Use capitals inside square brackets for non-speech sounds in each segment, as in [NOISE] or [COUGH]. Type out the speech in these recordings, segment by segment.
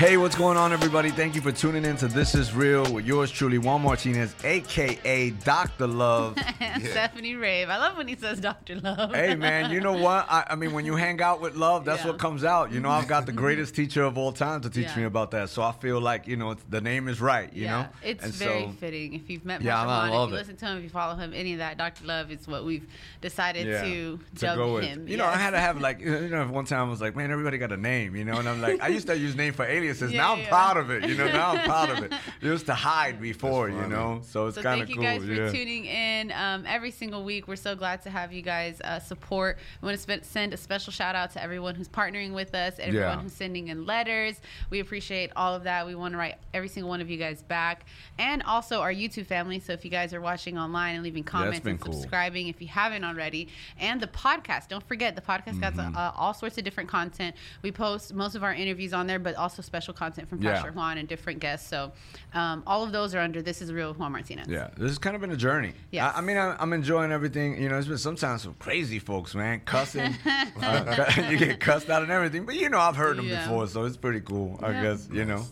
Hey, what's going on, everybody? Thank you for tuning in to This Is Real with yours truly, Juan Martinez, aka Dr. Love. and [LAUGHS] Stephanie Rave. I love when he says Dr. Love. hey, man, you know what? I, I mean, when you hang out with love, that's Yeah. what comes out. You know, I've got the greatest teacher of all time to teach Yeah. me about that. So I feel like, you know, it's, the name is right, you yeah, know? it's And very so- fitting. If you've met Yeah, Juan, if you it. listen to him, if you follow him, any of that, Dr. Love is what we've decided Yeah, to, to dub go with. him. You know, I had to have like, you know, one time I was like, man, everybody got a name, you know, and I'm like, I used to use name for aliases. Yeah, now I'm proud of it, you know. Now I'm proud of it. [LAUGHS] It used to hide before, you know. So it's So kind of cool. thank you guys for tuning in um, every single week. We're so glad to have you guys uh, support. We want to sp- send a special shout out to everyone who's partnering with us, everyone Yeah. who's sending in letters. We appreciate all of that. We want to write every single one of you guys back, and also our YouTube family. So if you guys are watching online and leaving comments been and cool. subscribing, if you haven't already, and the podcast. Don't forget the podcast got Mm-hmm. uh, all sorts of different content. We post most of our interviews on there, but also special content from Yeah. Pastor Juan and different guests. So um, all of those are under This Is Real with Juan Martinez. Yeah, this has kind of been a journey. Yeah, I, I mean, I, I'm enjoying everything. You know, it's been sometimes some crazy folks, man, cussing. [LAUGHS] uh, [LAUGHS] you get cussed out and everything, but you know, I've heard them Yeah. before, so it's pretty cool. I Yeah. guess you know,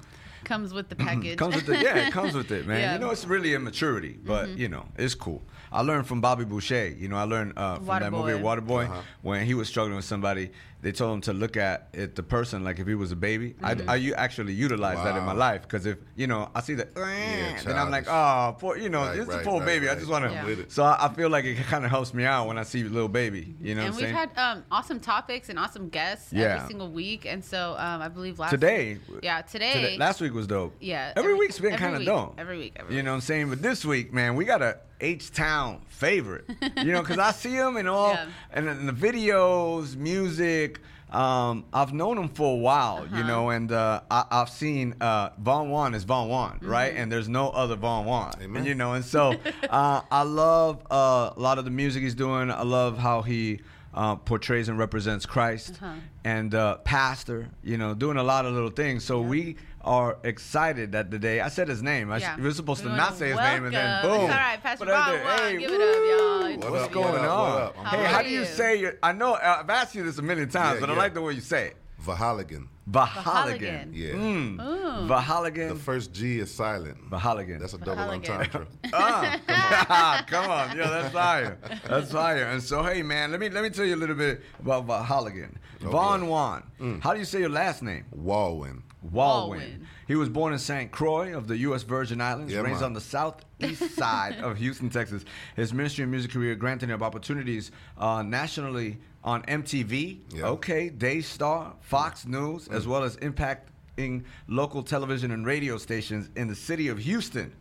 Comes with the [CLEARS THROAT] package. comes with it. Yeah, it comes with it, man. [LAUGHS] Yeah. You know, it's really immaturity, but you know, it's cool. I learned from Bobby Boucher. You know, I learned uh, from that movie Waterboy. Waterboy Uh-huh. when he was struggling with somebody. They told him to look at it, the person like if he was a baby. I, I u- actually utilize that in my life because if you know, I see that, then I'm like, oh, poor, you know, Right, this is a poor right, baby. I just want to. Yeah. It. So I, I feel like it [LAUGHS] kind of helps me out when I see a little baby. You know and what we've saying? had um, awesome topics and awesome guests Yeah. every single week. And so um, I believe last Today, yeah, today, Today, last week was dope. yeah, every, week's been kind of dope. Every week, every You week. know what I'm saying? But this week, man, we got a H Town favorite. [LAUGHS] you know, because I see him in all Yeah. and in the videos, music. Um, I've known him for a while, you Uh-huh. know, and uh, I, I've seen uh, Von Won is Von Won, right? Mm-hmm. And there's no other Von Won, Amen. you know, and [LAUGHS] so uh, I love uh, a lot of the music he's doing. I love how he uh, portrays and represents Christ Uh-huh. and uh, pastor, you know, doing a lot of little things. So we are excited that the day I said his name. I Yeah. we were supposed to not say his name and then boom. It's all right, Pastor Bob, I Von did, Juan, hey, give it up, y'all. woo, What What's up, going what up, on? what up? How Hey, how do you you? say your? I know uh, I've asked you this a million times, Yeah, but I like the way you say it. Vahaligan. Vahaligan. Vahaligan. Yeah. Mm. Ooh. The first G is silent. Vahaligan. That's a double Vahaligan. entendre. [LAUGHS] Ah, [LAUGHS] [LAUGHS] come on, yeah, that's fire. That's fire. And so, hey, man, let me let me tell you a little bit about Vahaligan. Von Won. How do you say your last name? Walwyn. Walwyn. Walwyn. He was born in St. Croix of the U.S. Virgin Islands, Yeah, raised man. on the southeast [LAUGHS] side of Houston, Texas. His ministry and music career granted him opportunities uh, nationally on MTV, Yeah. okay, Daystar, Fox News, as well as impacting local television and radio stations in the city of Houston.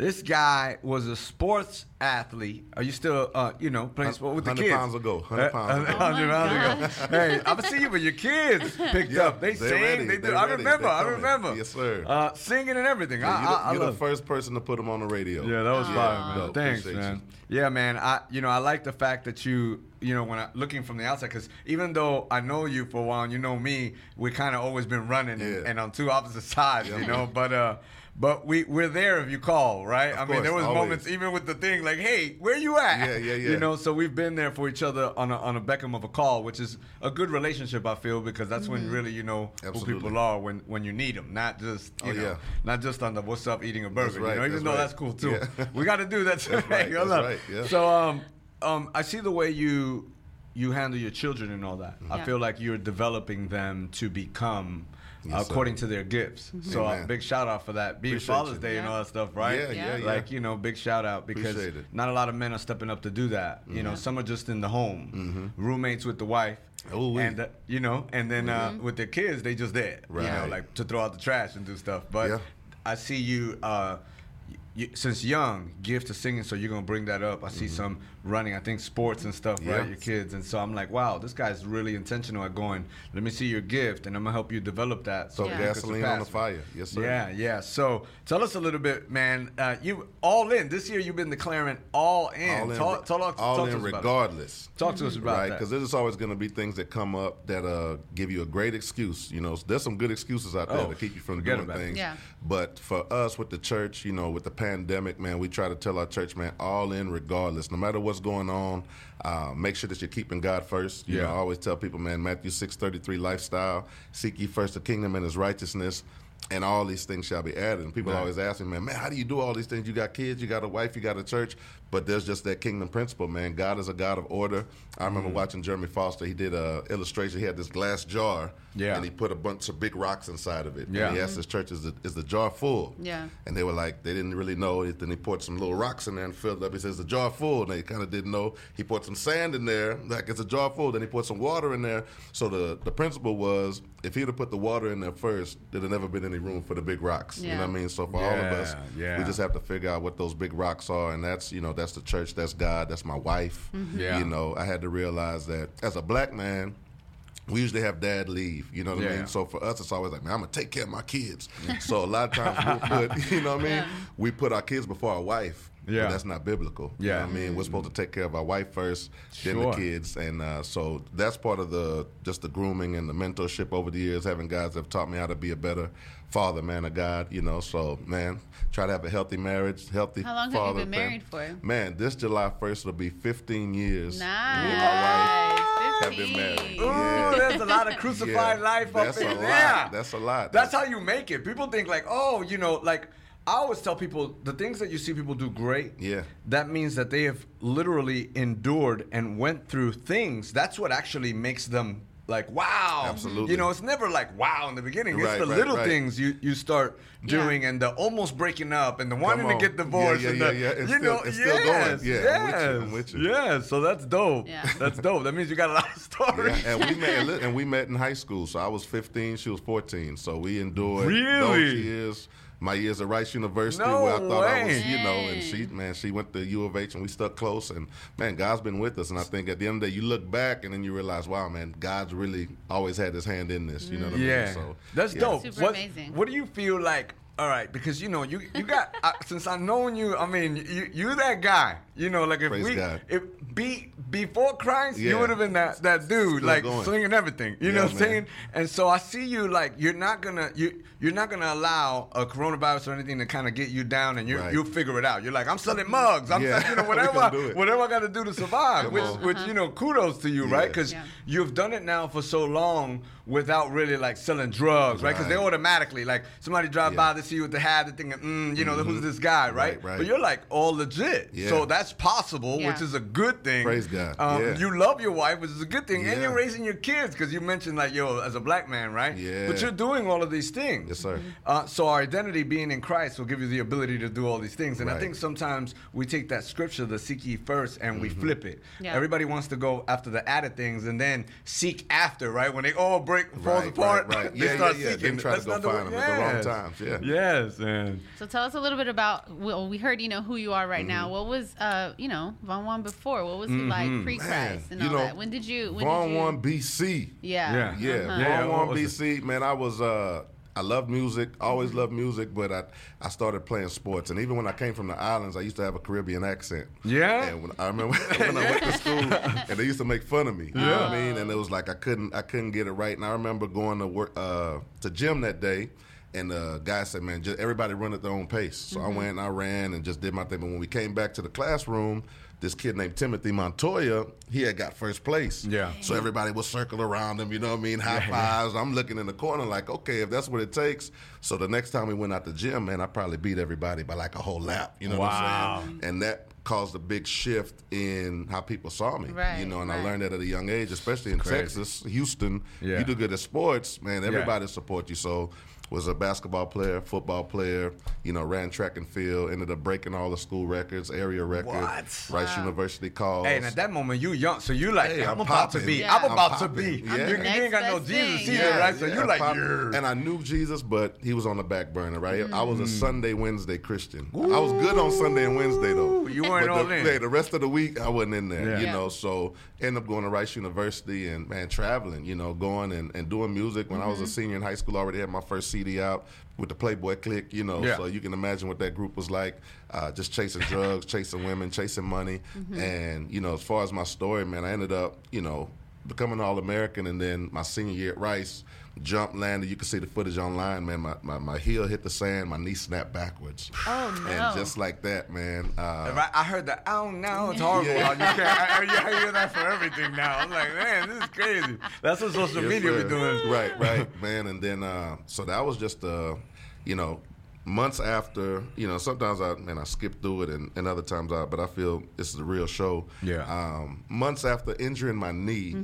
This guy was a sports athlete. Are you still, uh, you know, playing sport with the 100 kids? pounds ago, 100 pounds ago. 100 my pounds [LAUGHS] ago. Hey, I've seen you, but your kids [LAUGHS] picked Yeah, up. They they're sing. ready, They do. they're I remember. I remember. Yes, sir. Uh, singing and everything. Yeah, I, you're the, I, I you're the first person to put them on the radio. Yeah, that was Aw. fire, man. Dope. Thanks, Appreciate man. you. Yeah, man. I, you know, I like the fact that you, you know, when I looking from the outside, because even though I know you for a while, and you know me, we kind of always been running and, Yeah. and on two opposite sides, Yeah, you man. know. But uh, but we we're there if you call, right? I mean, there was always. moments even with the thing like, hey, where you at? Yeah, yeah, [LAUGHS] yeah. You know, so we've been there for each other on a on a beckham of a call, which is a good relationship, I feel, because that's when really you know who people are when when you need them, not just you Oh, know, yeah. not just on the what's up eating a burger. right, you know, even that's though right. that's cool too. Yeah. [LAUGHS] we got to do that today. [LAUGHS] right, that's right, yeah. So um um I see the way you you handle your children and all that. I Yeah. feel like you're developing them to become Yes, sir. according to their gifts. So uh, big shout out for that. Being Father's you. Day and all that stuff, right? Yeah, yeah, yeah. Like you know, big shout out because not a lot of men are stepping up to do that. You know, some are just in the home, roommates with the wife. Mm-hmm. Ooh-wee. and uh, you know, and then uh, with their kids, they just there, you know, like to throw out the trash and do stuff. But Yeah. I see you, uh, you since young, gift to singing, so you're gonna bring that up. I see some running, I think sports and stuff. Yeah. right? Your kids, and so I'm like, wow, this guy's really intentional at going. Let me see your gift, and I'm gonna help you develop that. So Yeah. gasoline on the fire. Yes, sir. Yeah, yeah. So tell us a little bit, man. Uh, you all in this year. You've been declaring all in. All in, talk, talk, all talk in to us about it. regardless. Talk to us about right? that. Because there's always going to be things that come up that uh, give you a great excuse. You know, there's some good excuses out there Oh, to keep you from doing things. Yeah. But for us with the church, you know, with the pandemic, man, we try to tell our church, man, all in regardless. No matter what's going on, uh, make sure that you're keeping God first. You Yeah. know, I always tell people, man, Matthew 6:33 lifestyle: seek ye first the kingdom and His righteousness. And all these things shall be added. And people Right. always ask me, man, man, how do you do all these things? You got kids, you got a wife, you got a church, but there's just that kingdom principle, man. God is a God of order. I remember Mm-hmm. watching Jeremy Foster. He did a illustration. He had this glass jar, Yeah. and he put a bunch of big rocks inside of it. Yeah. And he asked his church, is the, is the jar full? Yeah. And they were like, they didn't really know. Then he poured some little rocks in there and filled it up. He says, the jar full. And they kind of didn't know. He poured some sand in there, like it's a jar full. Then he poured some water in there. So the, the principle was, if he'd have put the water in there first, there'd have never been any room for the big rocks. You know what I mean? So for all of us, Yeah, yeah. we just have to figure out what those big rocks are. And that's, you know, that's the church, that's God, that's my wife. Yeah. You know, I had to realize that as a black man, we usually have dad leave, you know what I mean? So for us, it's always like, man, I'm gonna take care of my kids. so a lot of times we'll [LAUGHS] put, [LAUGHS] you know what I mean? Yeah. We put our kids before our wife. but Yeah. that's not biblical. You Yeah. know what I mean? We're supposed to take care of our wife first, then the kids. And uh, so that's part of the just the grooming and the mentorship over the years, having guys that have taught me how to be a better father, man of God, you know. So man, try to have a healthy marriage, healthy How long have you been fam- married for? Man, this July first will be 15 years. Nice. Me and my wife have been 15. married. Ooh, Yeah. there's a lot of [LAUGHS] crucified Yeah, life up that's in a lot. there. That's a lot. That's how you make it. People think like, oh, you know, like I always tell people the things that you see people do great. Yeah. That means that they have literally endured and went through things. That's what actually makes them like wow. Absolutely. You know, it's never like wow in the beginning. Right, it's the right, little right. things you you start Yeah. doing and the almost breaking up and the wanting to get divorced Yeah, yeah, and the, yeah, yeah. It's you still- know, it's still going. yes, Yeah, I'm with you, I'm with you. Yeah, so that's dope. Yeah. That's dope. That means you got a lot of [LAUGHS] stories. Yeah, and we met and and we met in high school. So I was 15, she was 14. So we endured Really? those years. My years at Rice University, No where I thought I was, you know, and she, man, she went to U of H, and we stuck close. And man, God's been with us. And I think at the end of the day, you look back and then you realize, wow, man, God's really always had His hand in this. You know what I mean? Yeah, So that's yeah. dope. Super what, amazing. What do you feel like? All right, because you know you you got uh, since I've known you. I mean, you you that guy. You know, like if Praise we God. if be before Christ, you would have been that that dude, Still like going. slinging everything. You know what I'm saying? And so I see you like you're not gonna you you're not gonna allow a coronavirus or anything to kind of get you down, and you Right. you'll figure it out. You're like I'm selling mugs. I'm Yeah. selling, you know [LAUGHS] whatever I, whatever I got to do to survive. Come Which on. which you know kudos to you, right? Because Yeah. you've done it now for so long without really like selling drugs, right? Because they automatically like somebody drive Yeah. by to see you with the hat, they thinking, mm, you know, who's this guy, right? Right, right. But you're like all legit, Yeah. so that's possible, Yeah. which is a good thing. Praise God. Um, Yeah. You love your wife, which is a good thing, and you're raising your kids because you mentioned like, yo, as a black man, right? Yeah. But you're doing all of these things. Yes, sir. Uh, so our identity being in Christ will give you the ability to do all these things. And I think sometimes we take that scripture, the seek ye first, and we Mm-hmm. flip it. Yeah. Everybody wants to go after the added things and then seek after, right? When they all break, falls Right, apart, right, right. [LAUGHS] they Yeah, start yeah, yeah. seeking. Then try to go not the find way- them at the wrong times, yeah. Yes, and So tell us a little bit about. Well, we heard you know who you are right now. Mm-hmm. What was uh you know Von Won before? What was he like pre Christ Man, and you all know, that? When did you? When Born did you? one BC. Yeah. Yeah. Yeah, Uh-huh. Yeah, Born what One was BC, man. I was uh I love music, always Mm-hmm. loved music, but I I started playing sports, and even when I came from the islands, I used to have a Caribbean accent. Yeah? and when, I remember [LAUGHS] when I went to school, and they used to make fun of me. You know what I mean? And it was like I couldn't I couldn't get it right. And I remember going to work uh to gym that day. And uh, the guy said, "Man, just everybody run at their own pace." So I mm-hmm. went and I ran and just did my thing. But when we came back to the classroom, this kid named Timothy Montoya, he had got first place. Yeah. So everybody was circle around him, you know what I mean? High fives. I'm looking in the corner like, okay, if that's what it takes. So the next time we went out the gym, man, I probably beat everybody by like a whole lap. You know what I'm saying? And that caused a big shift in how people saw me. Right, you know, and right. I learned that at a young age, especially in Crazy. Texas, Houston. Yeah. You do good at sports, man, everybody support you. So was a basketball player, football player, you know, ran track and field, ended up breaking all the school records, area records, What? Rice University calls. Hey, and at that moment you young, so you like, Hey, I'm, I'm about to be, Yeah. I'm I'm about to be. I'm You, you ain't got no Jesus thing. either, Yeah, right? So you're like, pop- and I knew Jesus, but he was on the back burner, right? I was a Mm. Sunday, Wednesday Christian. I was good on Sunday and Wednesday though. You weren't but all the, in. hey, the rest of the week I wasn't in there, Yeah. you Yeah. know. So ended up going to Rice University and man, traveling, you know, going and, and doing music. When I was a senior in high school, I already had my first CD out with the Playboy Click, you know. Yeah. So you can imagine what that group was like, uh, just chasing [LAUGHS] drugs, chasing women, chasing money, and you know, as far as my story, man, I ended up, you know becoming All American, and then my senior year at Rice, jump landed. You can see the footage online, man. My, my, my heel hit the sand, my knee snapped backwards. Oh, no. And just like that, man. Uh, Right, I heard that. Oh no, it's horrible. Yeah. You can't, I, I, I hear that for everything now. I'm like, man, this is crazy. That's what social Yes, media sir. be doing. Right, right, man. And then, uh, so that was just, uh, you know, months after. You know, sometimes I man I skip through it, and, and other times I. But I feel this is a real show. Yeah. Um, months after injuring my knee,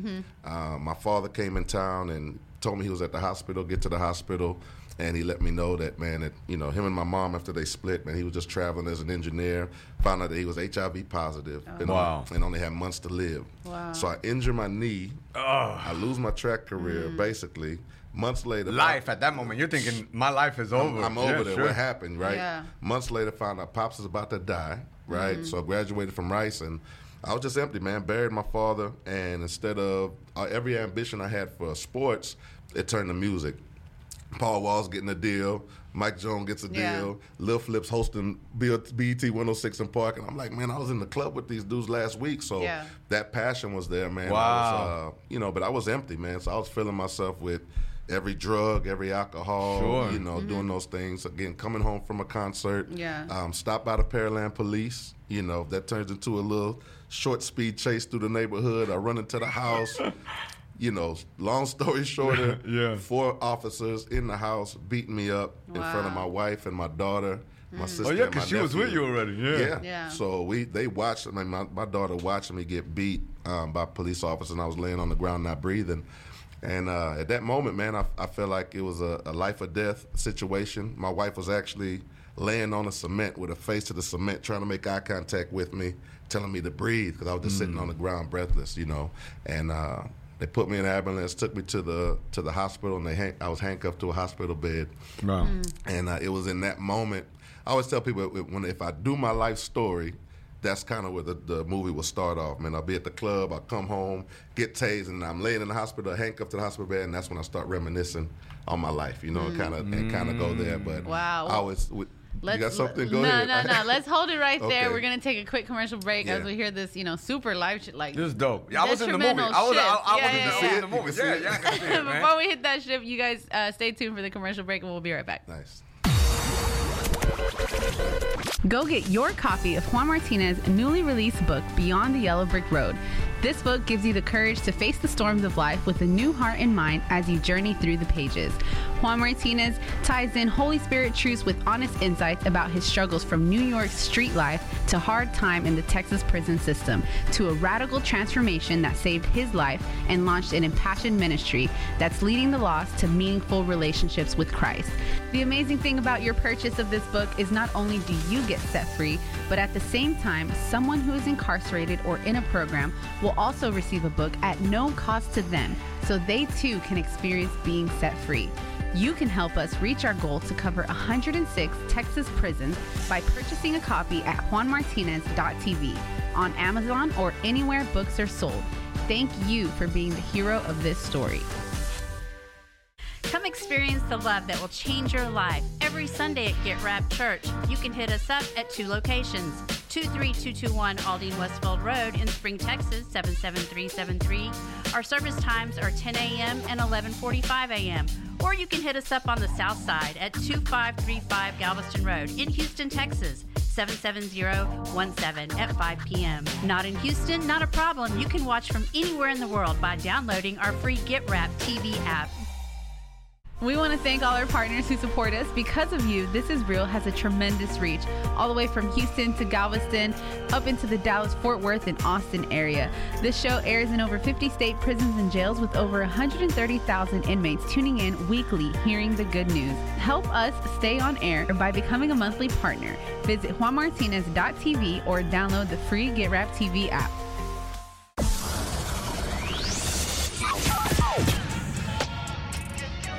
uh, my father came in town and told me he was at the hospital. Get to the hospital. And he let me know that man, that you know him and my mom after they split, man, he was just traveling as an engineer. Found out that he was HIV positive, and, Wow. only, and only had months to live. Wow. So I injure my knee. Oh. I lose my track career basically. Months later, Life at that moment, you're thinking my life is over. I'm, I'm over Yeah, there. sure. What happened, right? Yeah. Months later, found out pops is about to die, right? So I graduated from Rice, and I was just empty, man. Buried my father, and instead of uh, every ambition I had for sports, it turned to music. Paul Wall's getting a deal. Mike Jones gets a Yeah. deal. Lil Flip's hosting BET 106 in Park, and I'm like, man, I was in the club with these dudes last week, so Yeah. that passion was there, man. Wow. was, uh, you know, but I was empty, man. So I was filling myself with every drug, every alcohol, Sure. you know, doing those things. Again, coming home from a concert, Yeah. um, stopped by the Pearland Police. You know, that turns into a little short speed chase through the neighborhood. I run into the house. You know, long story [LAUGHS] shorter, Yeah. four officers in the house beating me up in front of my wife and my daughter, my sister. Oh yeah, my because she was with you already. Yeah. Yeah. Yeah. So we they watched. I mean, my, my daughter watched me get beat um, by police officers, and I was laying on the ground not breathing. And uh, at that moment, man, I, I felt like it was a, a life or death situation. My wife was actually laying on the cement with her face to the cement, trying to make eye contact with me, telling me to breathe because I was just sitting on the ground, breathless, you know. And uh, they put me in an ambulance, took me to the to the hospital, and they han- I was handcuffed to a hospital bed. Wow. And uh, it was in that moment. I always tell people when if I do my life story, that's kind of where the, the movie will start off. Man, I'll be at the club, I'll come home, get tased, and I'm laying in the hospital, handcuffed to the hospital bed, and that's when I start reminiscing on my life. You know, and kind of and kind of go there. But Wow. I was. you got something? Go no, ahead. No, no, Let's hold it right there. [LAUGHS] We're gonna take a quick commercial break as we hear this, you know, super live shit like. This is dope. Yeah, I was in the movie. Detrimental I was. I, I shift. was Yeah, in yeah, yeah. in the movie. You can Yeah, it. yeah, I can see it. [LAUGHS] Before we hit that shift, you guys uh, stay tuned for the commercial break, and we'll be right back. nice. Go get your copy of Juan Martinez's newly released book, Beyond the Yellow Brick Road. This book gives you the courage to face the storms of life with a new heart and mind as you journey through the pages. Juan Martinez ties in Holy Spirit truths with honest insights about his struggles from New York's street life to hard time in the Texas prison system to a radical transformation that saved his life and launched an impassioned ministry that's leading the lost to meaningful relationships with Christ. The amazing thing about your purchase of this book is not only do you get set free, but at the same time, someone who is incarcerated or in a program will also receive a book at no cost to them, so they too can experience being set free. You can help us reach our goal to cover 106 Texas prisons by purchasing a copy at juanmartinez.tv, on Amazon, or anywhere books are sold. Thank you for being the hero of this story. Come experience the love that will change your life every Sunday at Get Wrapped Church. You can hit us up at two locations 23221 Aldine Westfield Road in Spring, Texas 77373. Our service times are 10 a.m. and 11:45 a.m. Or you can hit us up on the south side at 2535 Galveston Road in Houston, Texas 77017 at 5 p.m. Not in Houston? Not a problem. You can watch from anywhere in the world by downloading our free Get Wrapped TV app. We want to thank all our partners who support us. Because of you, This Is Real has a tremendous reach, all the way from Houston to Galveston, up into the Dallas, Fort Worth, and Austin area. This show airs in over 50 state prisons and jails with over 130,000 inmates tuning in weekly, hearing the good news. Help us stay on air by becoming a monthly partner. Visit juanmartinez.tv or download the free Get Wrapped TV app.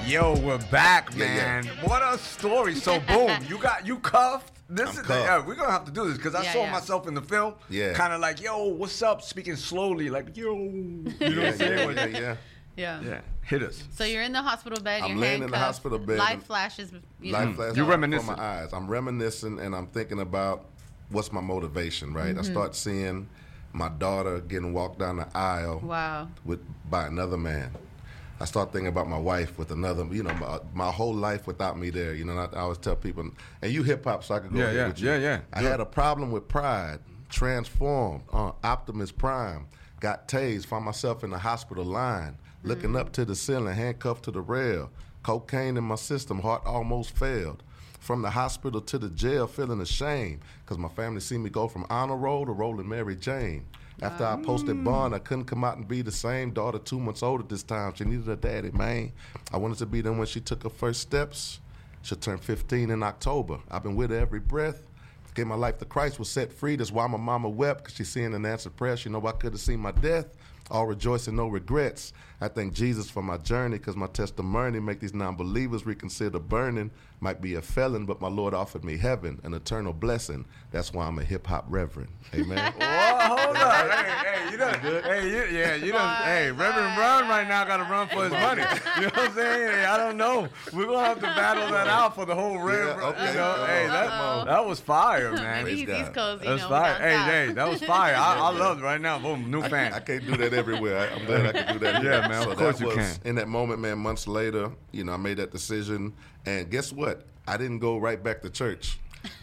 Yo, we're back, man. yeah. What a story. So [LAUGHS] boom, you got you cuffed. This I'm is cuffed. yeah, we're gonna have to do this because I Yeah, saw yeah. myself in the film. Yeah. Kind of like, yo, what's up? Speaking slowly, like, yo. You know what I'm saying? yeah, yeah, yeah. Yeah. Yeah. Hit us. So you're in the hospital bed. I'm you're laying in the hospital bed Life flashes. You Life know. flashes You before reminiscing. my eyes. I'm reminiscing, and I'm thinking about what's my motivation. Right. Mm-hmm. I start seeing my daughter getting walked down the aisle Wow. with by another man. I start thinking about my wife with another, you know, my, my whole life without me there. You know, I, I always tell people, and you hip hop, so I could go Yeah, yeah, with you. yeah, yeah. I Good. had a problem with pride, transformed on Optimus Prime, got tased, found myself in the hospital line, looking up to the ceiling, handcuffed to the rail, cocaine in my system, heart almost failed. From the hospital to the jail, feeling ashamed because my family seen me go from honor roll to rolling Mary Jane. After I posted mm. bond, I couldn't come out and be the same. Daughter two months older this time. She needed a daddy, man. I wanted to be there when she took her first steps. She'll turn 15 in October. I've been with her every breath. Gave my life to Christ, was set free. That's why my mama wept, because she's seeing an answered prayer. She know I could have seen my death. All rejoicing, no regrets. I thank Jesus for my journey, because my testimony make these non-believers reconsider burning. Might be a felon, but my Lord offered me heaven, an eternal blessing. That's why I'm a hip-hop reverend. Amen. [LAUGHS] Whoa, hold on. hey, hey, you done, hey, you, yeah, you done, hey, Reverend Brown right now got to run for his money. You know what I'm saying? Hey, I don't know. We're going to have to battle that out for the whole Reverend. okay, you know, hey, that, that was fire, man. Maybe he's God. East Coast, you That's know. fire. Hey, hey, that was fire. I, I love it right now. Boom, new fan. I can't do that everywhere. I, I'm glad I could do that. [LAUGHS] here. Yeah, man, of course that you can. In that moment, man, months later, you know, I made that decision, and guess what? I didn't go right back to church.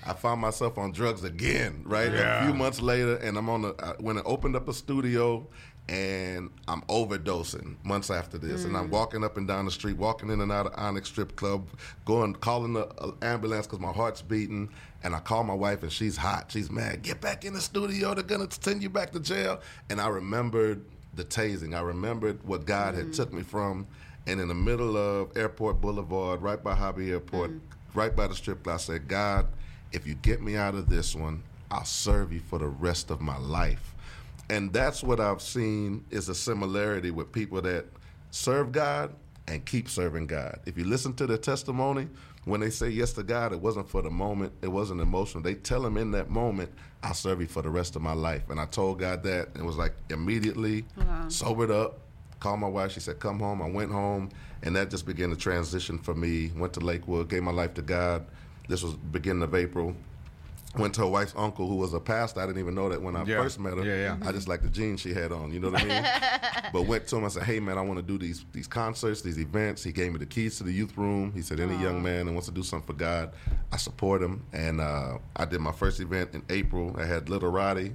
I found myself on drugs again, right? Yeah. A few months later, and I'm on the I, when I opened up a studio, and I'm overdosing months after this, and I'm walking up and down the street, walking in and out of Onyx Strip Club, going calling the uh, ambulance because my heart's beating, and I call my wife and she's hot, she's mad. Get back in the studio. They're gonna send you back to jail. And I remembered the tasing. I remembered what God had mm-hmm. took me from, and in the middle of Airport Boulevard, right by Hobby Airport, mm-hmm. right by the strip club, I said, God, if you get me out of this one, I'll serve you for the rest of my life. And that's what I've seen is a similarity with people that serve God and keep serving God. If you listen to their testimony, when they say yes to God, it wasn't for the moment, it wasn't emotional. They tell him in that moment, I'll serve you for the rest of my life. And I told God that, and it was like immediately sobered up, called my wife, she said, Come home. I went home, and that just began to transition for me. Went to Lakewood, gave my life to God. This was beginning of April. Went to her wife's uncle who was a pastor. I didn't even know that when I Yeah. first met her. Yeah, yeah. I just liked the jeans she had on. You know what I mean? [LAUGHS] but went to him. I said, "Hey, man, I want to do these these concerts, these events." He gave me the keys to the youth room. He said, "Any young man that wants to do something for God, I support him." And uh, I did my first event in April. I had Little Roddy,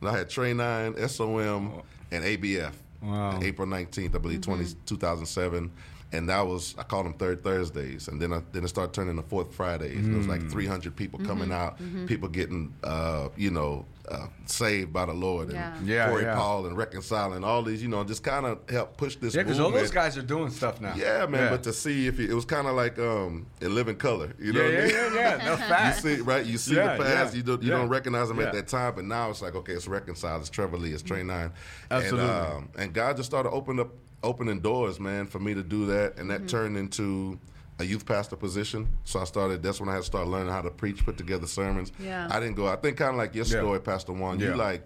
and I had Trey Nine, SOM, and ABF. Wow. April nineteenth, I believe, 20, 2007. And that was I called them third Thursdays, and then I, then it started turning to fourth Fridays. And it was like 300 people coming out, people getting uh, you know uh, saved by the Lord, and Yeah. Yeah, Corey yeah. Paul and reconciling all these, you know, just kind of help push this. Yeah, because all movement. those guys are doing stuff now. Yeah, man. Yeah. But to see if it, it was kind of like um, in living color, you know yeah, what I mean? yeah, yeah. No [LAUGHS] You see, right? You see Yeah, the past. yeah, You don't. You yeah. don't recognize them Yeah. at that time, but now it's like, okay, it's reconciled. It's Trevor Lee. It's Trey Nine. Absolutely. And, um, and God just started opening up, opening doors, man, for me to do that, and that Mm-hmm. turned into a youth pastor position. So I started. That's when I had to start learning how to preach, put together sermons. Yeah. I didn't go. I think kind of like your Yeah. story, Pastor Juan. You like.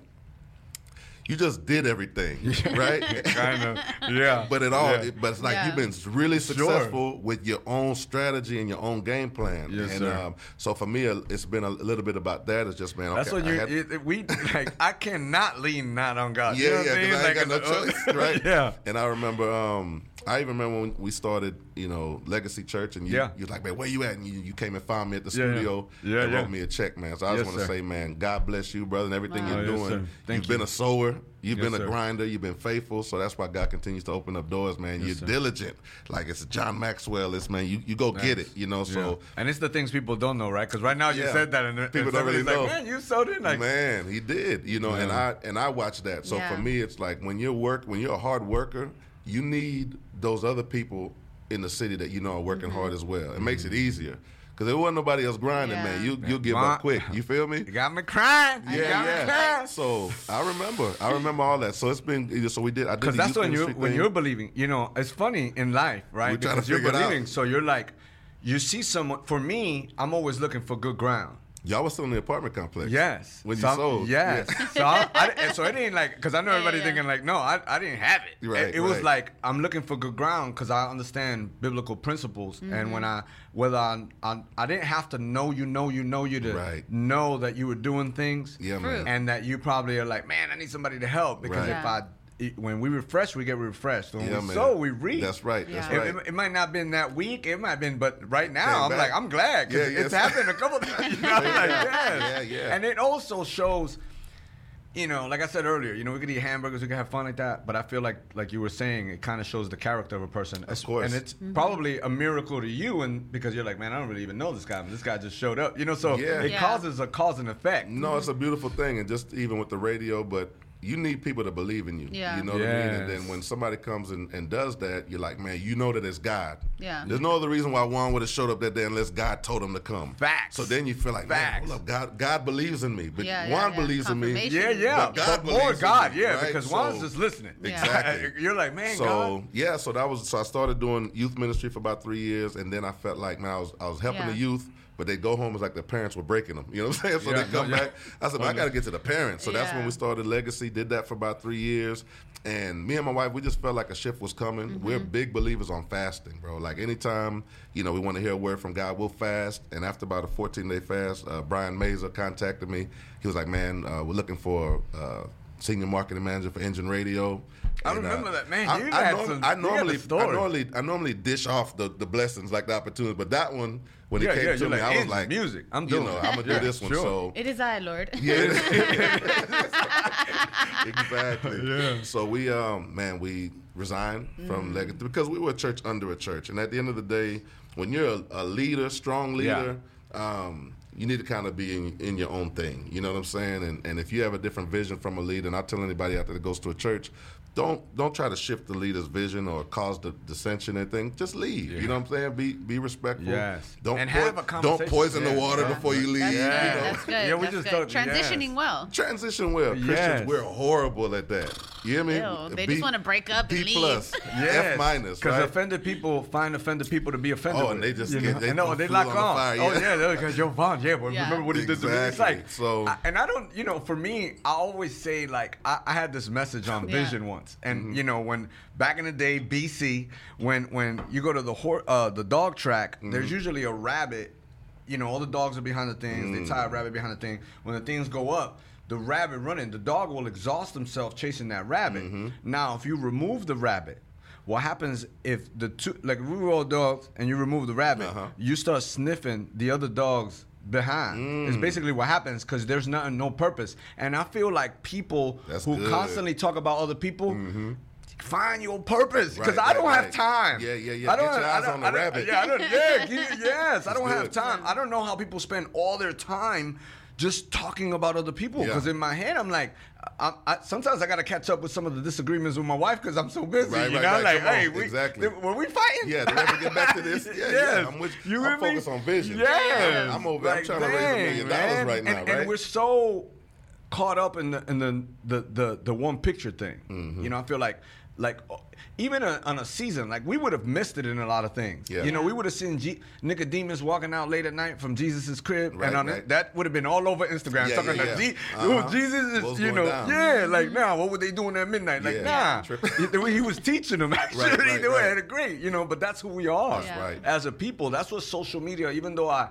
You just did everything, [LAUGHS] right? [LAUGHS] kind of. Yeah. But it all, Yeah. it- but it's like Yeah. you've been really successful with your own strategy and your own game plan. Yes, and sir. Um, so for me, uh, it's been a little bit about that. It's just man, okay, That's what I you. had- It, it- we like. I cannot lean not on God. yeah, you know yeah, what I mean? because I ain't Like, got no uh, choice, right? [LAUGHS] Yeah. And I remember, um, I even remember when we started, you know, Legacy Church, and you, Yeah. you was like, man, where you at? And you, you came and found me at the Yeah, yeah. studio Yeah, and yeah. wrote me a check, man. So I Yes, just want to say, man, God bless you, brother, and everything Wow. you're Oh, yes, doing. sir. Thank You've been a sower. You've Yes, been a sir. grinder. You've been faithful. So that's why God continues to open up doors, man. Yes, you're sir. diligent. Like it's John Maxwell. It's man, you, you go get it. You know. Yeah. So and it's the things people don't know, right? Because right now you Yeah. said that, and and People don't really know. like, Man, you sold it. Like, man, he did. You know, and I and I watch that. So Yeah. for me, it's like when you're work when you're a hard worker, you need those other people in the city that you know are working mm-hmm. hard as well. It makes it mm-hmm. easier. Because there wasn't nobody else grinding, Yeah. man. You you give up quick. You feel me? you got me crying. You Yeah, me yeah. crying. So I remember, I remember all that. So it's been, so we did. I did Because that's when you when you're believing. You know, it's funny in life, right? We're because you're figure it out. believing, so you're like, you see someone. For me, I'm always looking for good ground. Y'all was still in the apartment complex. Yes. When so you I'm- sold. Yes. Yeah. so I, I, [LAUGHS] so it ain't like because I know everybody yeah. thinking like, no, I, I didn't have it. Right, it, it was like I'm looking for good ground because I understand biblical principles, and when Mm-hmm. I whether I, I I didn't have to know you know you know you to Right. know that you were doing things. Yeah, man. And that you probably are like, man, I need somebody to help because Right. if I when we refresh, we get refreshed. When Yeah, we man. sow, we reap. That's right. That's Yeah. It, right. it, it might not been that week. It might have been, but right now Came I'm back. like I'm glad because Yeah, it's yes. happened a couple [LAUGHS] times. You know, I'm like, yes. Yeah, yeah. And it also shows, you know, like I said earlier, you know, we could eat hamburgers, we could have fun like that, but I feel like, like you were saying, it kind of shows the character of a person. Of course. And it's Mm-hmm. probably a miracle to you, and because you're like, man, I don't really even know this guy. This guy just showed up, you know. So Yeah. it Yeah. causes a cause and effect. No, it's a beautiful thing, and just even with the radio, but you need people to believe in you. Yeah. You know what I mean? And then when somebody comes and, and does that, you're like, man, you know that it's God. Yeah. There's no other reason why Juan would have showed up that day unless God told him to come. Facts. So then you feel like, man, Facts. hold up, God, God believes in me, but Yeah, yeah, Juan yeah. believes in me. Yeah, yeah. But God But more believes in God, me, yeah, right? because So- one's just listening. Exactly. [LAUGHS] You're like, man, so God. yeah, so that was so I started doing youth ministry for about three years, and then I felt like man, I was I was helping Yeah. the youth, but they go home as like their parents were breaking them. You know what I'm saying? So Yeah, they come yeah. back. I said, man, I got to get to the parents. So that's when we started Legacy. Did that for about three years, and me and my wife, we just felt like a shift was coming. Mm-hmm. We're big believers on fasting, bro. Like anytime you know we want to hear a word from God, we'll fast. And after about a 14 day fast, uh, Brian Mazer contacted me. He was like, man, uh, we're looking for. Uh, Senior marketing manager for NGEN Radio. I And, uh, remember that, man. I, You I had norm- some- I you got a normally, I normally, I normally dish off the, the blessings like the opportunities, but that one when it came yeah, to me, like, I was like, music, I'm you doing know. I'm gonna do this one. sure. So It is I, Lord. [LAUGHS] yeah, [LAUGHS] exactly. Yeah. So we, um, man, we resigned from Legacy because we were a church under a church, and at the end of the day, when you're a, a leader, strong leader, um, you need to kind of be in, in your own thing. You know what I'm saying? And and if you have a different vision from a leader, and I tell anybody out there that goes to a church. Don't don't try to shift the leader's vision or cause the dissension and thing. Just leave. You know what I'm saying? Be be respectful. Yes. Don't And po- have a conversation. don't conversation. poison the water Yeah. before you leave. That's you good. know? That's good. Yeah, we That's just good. Transitioning yes. well. Transition well. Christians, Yes. we're horrible at that. You hear me? Ew, they B- just wanna break up B and leave. plus, [LAUGHS] Yes. F minus, Because right? offended people find offended people to be offended. Oh, with and they just you get- know? they And no, they lock on on. fire, Oh yeah. yeah, because you're Vaughn. Yeah, but remember what he did to me? It's like So- and I don't, you know, for me, I always say like I, I had this message on Vision once, and Mm-hmm. you know when back in the day, BC, when when you go to the hor- uh, the dog track, Mm-hmm. there's usually a rabbit. You know, all the dogs are behind the things. Mm. They tie a rabbit behind the thing. When the things go up, the rabbit running, the dog will exhaust himself chasing that rabbit. Mm-hmm. Now, if you remove the rabbit, what happens if the two, like we were all dogs and you remove the rabbit, Uh-huh. you start sniffing the other dogs behind. Mm. It's basically what happens because there's nothing, no purpose. And I feel like people That's who good. Mm-hmm. constantly talk about other people. Find your purpose because Right, I don't right, have right. time. Yeah, yeah, yeah. I don't Get your I don't- on the I rabbit. Yeah, I don't, yeah, [LAUGHS] yes. I don't have time. I don't know how people spend all their time just talking about other people. Yeah. Because in my head, I'm like, I, I, sometimes I got to catch up with some of the disagreements with my wife because I'm so busy. Right, you right, know, right. like, Come on. hey, we, Exactly. Were we fighting? Yeah, did we ever get back to this? [LAUGHS] Yeah, yeah, I'm with You I'm focused on vision. Yeah, I'm over. I'm trying to raise a dang, million dollars right now, and, right? And we're so caught up in the in the the the, the one picture thing. Mm-hmm. You know, I feel like like uh, even a, on a season, like we would have missed it in a lot of things. Yeah. You know, we would have seen G- Nicodemus walking out late at night from Jesus' crib, Right, and on right. it, that would have been all over Instagram. Yeah, talking yeah, about yeah. G- Uh-huh. oh, Jesus is, What's you know, down? yeah, like now, what were they doing at midnight? Like, Yeah. nah, he, the way he was teaching them [LAUGHS] actually, right, they were right. had it great, you know. But that's who we are That's Yeah. right. as a people. That's what social media. Even though I,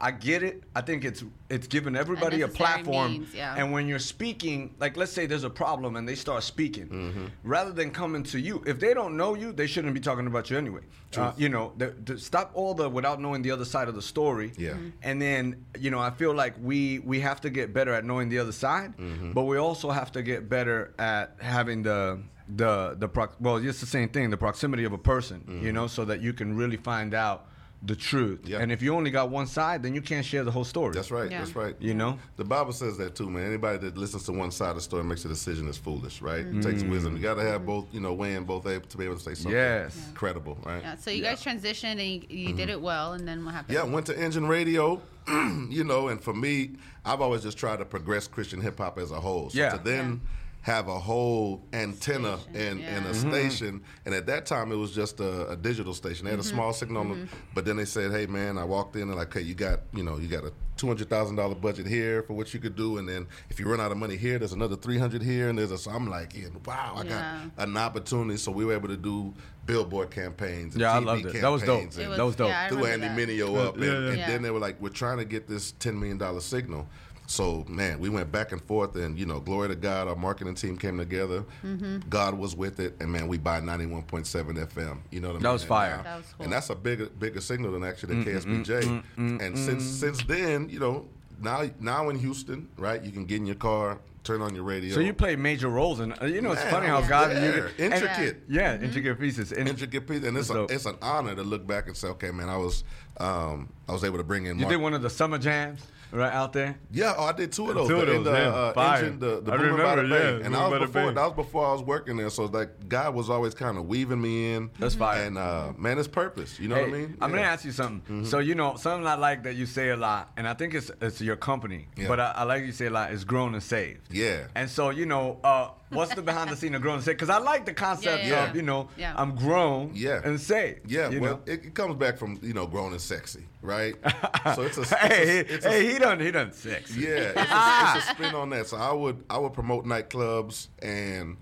I get it. I think it's it's giving everybody a platform. means, yeah. And when you're speaking, like let's say there's a problem and they start speaking, Mm-hmm. rather than coming to you, if they don't know you, they shouldn't be talking about you anyway. Uh, you know, the, the, stop all the without knowing the other side of the story. Yeah. Mm-hmm. Mhm. And then you know, I feel like we we have to get better at knowing the other side, Mm-hmm. but we also have to get better at having the the the prox- well, it's the same thing, the proximity of a person, you know, so that you can really find out the truth. Mm-hmm. Yeah. And if you only got one side, then you can't share the whole story. That's right. Yeah. That's right. You know? The Bible says that too, man. Anybody that listens to one side of the story makes a decision is foolish, right? It takes wisdom. You got to have both, you know, weighing both able to be able to say something Yes. Yeah. credible, right? Yeah, so you guys transitioned and you, you did it well, and then what happened? Yeah, went to NGEN Radio, [CLEARS THROAT] you know, and for me, I've always just tried to progress Christian hip hop as a whole. So Yeah. to then have a whole antenna Station, and, yeah. and a Mm-hmm. station. And at that time, it was just a, a digital station. They had a small signal, on them, but then they said, "Hey, man," I walked in and like, hey, you got you know you got a two hundred thousand dollar budget here for what you could do, and then if you run out of money here, there's another three hundred here, and there's a." So I'm like, yeah, "Wow, I Yeah. got an opportunity." So we were able to do billboard campaigns. And Yeah, I TV loved it. That was dope. campaigns It and was- That was dope. yeah, threw Andy that. Mineo up, and, Yeah, yeah. and then they were like, "We're trying to get this ten million dollar signal." So man, we went back and forth, and you know, glory to God, our marketing team came together. Mm-hmm. God was with it, and man, we buy ninety one point seven FM. You know what I mean? That was And fire. now- That was cool. And that's a bigger bigger signal than actually Mm, the KSBJ. and since since then, you know, now now in Houston, right? You can get in your car, turn on your radio. So you play major roles, and uh, you know it's Man, funny how was God there. you, and- Intricate. yeah, intricate pieces. And intricate pieces, and it's a, So- it's an honor to look back and say, okay, man, I was um, I was able to bring in. you Mark- did one of the summer jams right out there. Yeah, oh, I did two of those. Two of those, the, yeah. uh, Fire. engine, the, the I by the remember, Bay. yeah, and that was before Bay. that was before I was working there. So that guy was always kind of weaving me in. That's fire. And uh, man, it's purpose. You know Hey, what I mean? I'm gonna ask you something. So you know something I like that you say a lot, and I think it's it's your company, Yeah. but I, I like you say a lot is grown and saved. Yeah. And so you know, uh, what's the behind the scene of grown and saved? Because I like the concept Yeah, yeah, of you know yeah. I'm grown Yeah. and saved. Yeah, you well, know? it, it comes back from you know grown and sexy, right? [LAUGHS] so it's a it's hey, a, he- it's a- hey, he done he done six. Yeah, it's a, it's a [LAUGHS] spin on that. So I would I would promote nightclubs, and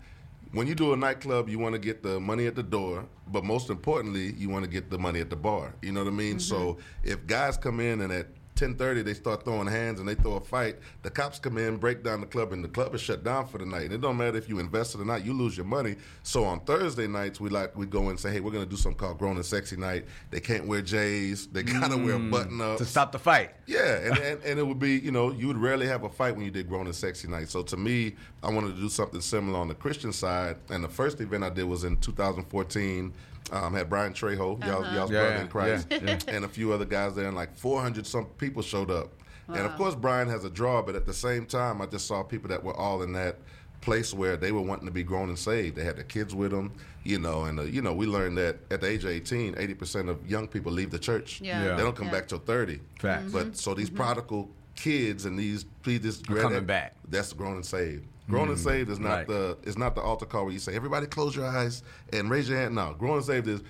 when you do a nightclub, you want to get the money at the door, but most importantly, you want to get the money at the bar. You know what I mean? Mm-hmm. So if guys come in and at 10:30 they start throwing hands and they throw a fight, the cops come in, break down the club, and the club is shut down for the night. And it don't matter if you invested or not, you lose your money. So on Thursday nights, we like we go and say, hey, we're gonna do something called Grown and Sexy Night. They can't wear J's, they gotta wear mm. button ups To stop the fight. yeah, and, [LAUGHS] and, and it would be, you know, you would rarely have a fight when you did Grown and Sexy Night. So to me, I wanted to do something similar on the Christian side. And the first event I did was in 2014. Um, had Bryann Trejo, y'all, y'all's Yeah, brother in Christ, yeah, yeah. and a few other guys there, and like 400 some people showed up. And of course, Bryann has a draw, but at the same time, I just saw people that were all in that place where they were wanting to be grown and saved. They had their kids with them, you know, and uh, you know, we learned that at the age of 18, 80% of young people leave the church. Yeah. Yeah. They don't come Yeah. back till 30. Facts. But so these prodigal kids and these these They're coming back. That's grown and saved. Grown and saved is not right. the is not the altar call where you say everybody close your eyes and raise your hand. No, grown and saved is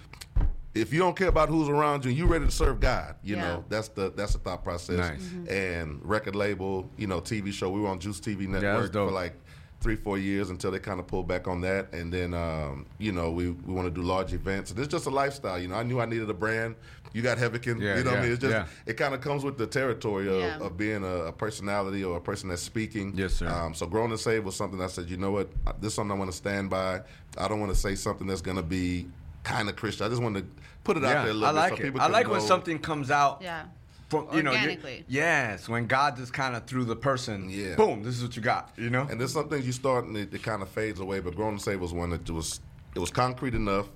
if you don't care about who's around you, and you ready to serve God. You Yeah. know that's the that's the thought process. Nice. And record label, you know, TV show. We were on JUCE TV network dope. for like three four years until they kind of pulled back on that. And then um, you know we we want to do large events. And it's just a lifestyle. You know, I knew I needed a brand. You got Heavican. Yeah, you know what I mean? It's just yeah. it kind of comes with the territory of, Yeah. of being a, a personality or a person that's speaking. Yes, sir. Um, so growing and saved was something I said, you know what, this is something I want to stand by. I don't want to say something that's going to be kind of Christian. I just want to put it out there a little I like bit so it. people I can like when something comes out Yeah. from you know Organically. yes, when God just kind of threw the person, Yeah. boom, this is what you got. You know, And there's some things you start and it, it kind of fades away. But growing and saved was one that was it was concrete enough.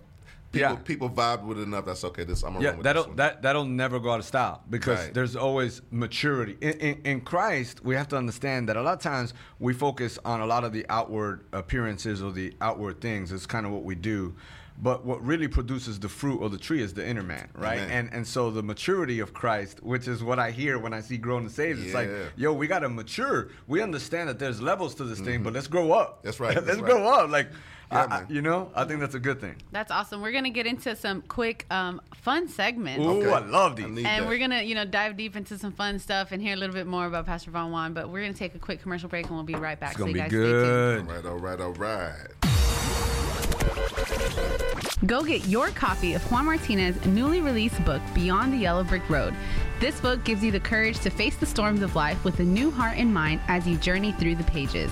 People, Yeah. people vibed with it enough. That's okay. This I'm gonna yeah, that'll that that'll never go out of style because Right. there's always maturity in, in, in Christ. We have to understand that a lot of times we focus on a lot of the outward appearances or the outward things. It's kind of what we do. But what really produces the fruit of the tree is the inner man, right? Amen. And and so the maturity of Christ, which is what I hear when I see grown and saved, it's like, yo, we gotta mature. We understand that there's levels to this thing, but let's grow up. Mm-hmm. That's [LAUGHS] right, let's that's grow right. up. Like, Yeah, I- I- you know, I think that's a good thing. That's awesome. We're gonna get into some quick, um, fun segments. Ooh, Okay. I love these. I And that. we're gonna, you know, dive deep into some fun stuff and hear a little bit more about Pastor Von Won. But we're gonna take a quick commercial break and we'll be right back. It's gonna so be guys good. All right, all right, all right. Go get your copy of Juan Martinez's newly released book, Beyond the Yellow Brick Road. This book gives you the courage to face the storms of life with a new heart and mind as you journey through the pages.